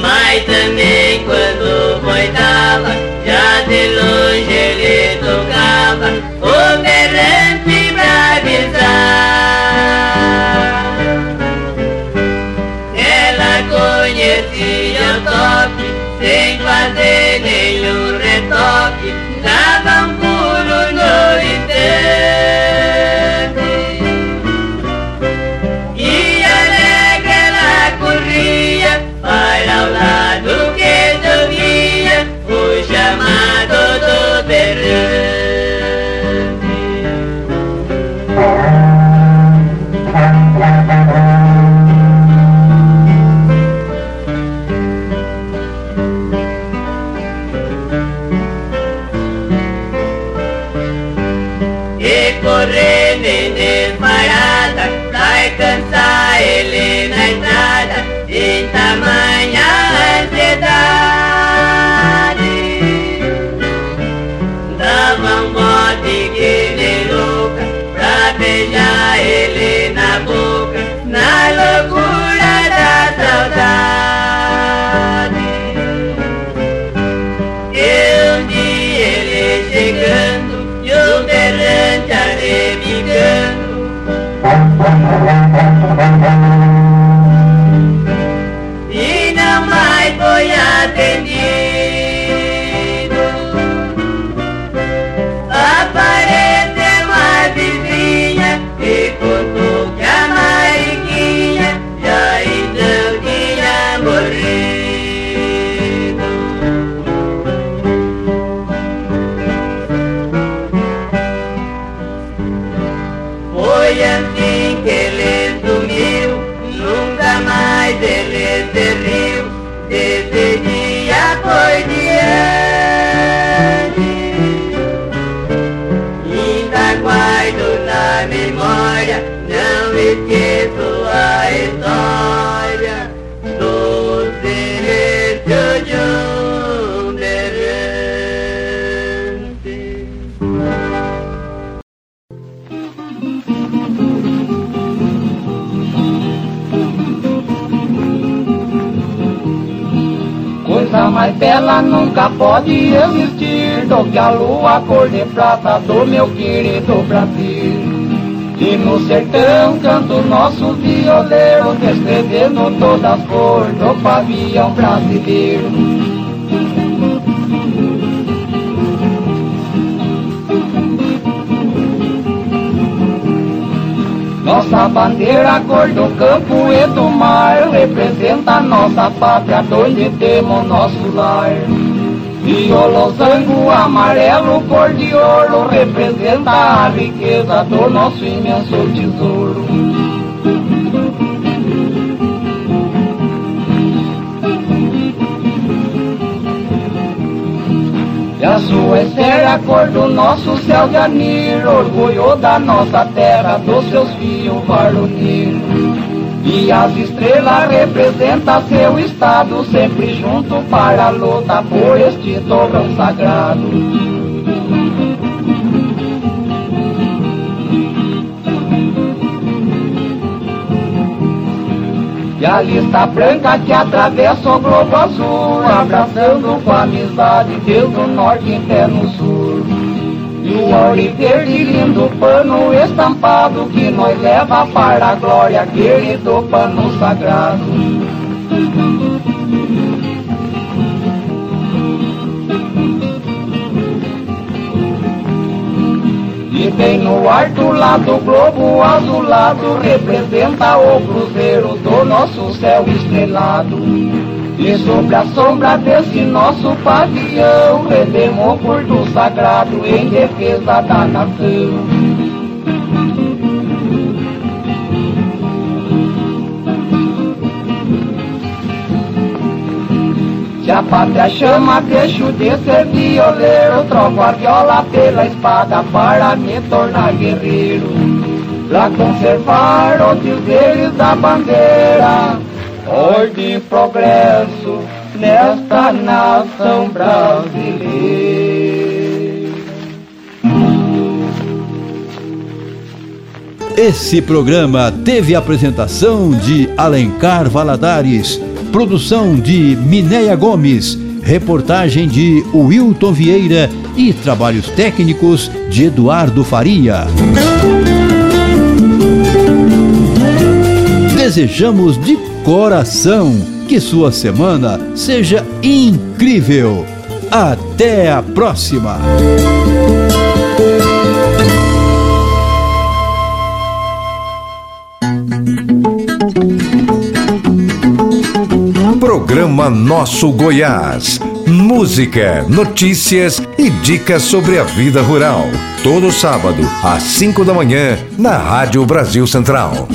Mas também quando voitava, já de longe ele tocava o berrante pra avisar. Ela conhecia o toque sem fazer nenhum no e nunca pode existir do que a lua cor de prata do meu querido Brasil. E no sertão canto nosso violeiro, descrevendo todas as cores do pavião brasileiro. Nossa bandeira, cor do campo e do mar, representa nossa pátria, onde temos nosso lar. E o losango amarelo, cor de ouro, representa a riqueza do nosso imenso tesouro. E a sua estrela, a cor do nosso céu de anil, orgulho da nossa terra, dos seus fios varonil. E as estrelas representam seu estado, sempre junto para a luta por este torrão sagrado. E a lista branca que atravessa o globo azul, abraçando com amizade desde o norte até no sul. E o ouro verde lindo pano estampado que nós leva para a glória, querido pano sagrado. E bem no lá do globo azulado representa o cruzeiro do nosso céu estrelado. E sobre a sombra desse nosso pavilhão rendemos o curto sagrado em defesa da nação. A pátria chama, deixo de ser violeiro, troco a viola pela espada para me tornar guerreiro. Pra conservar os dizeres da bandeira, ordem e progresso nesta nação brasileira. Esse programa teve apresentação de Alencar Valadares, produção de Minéia Gomes, reportagem de Wilton Vieira e trabalhos técnicos de Eduardo Faria. Desejamos de coração que sua semana seja incrível. Até a próxima! Programa Nosso Goiás. Música, notícias e dicas sobre a vida rural. Todo sábado, às 5 da manhã, na Rádio Brasil Central.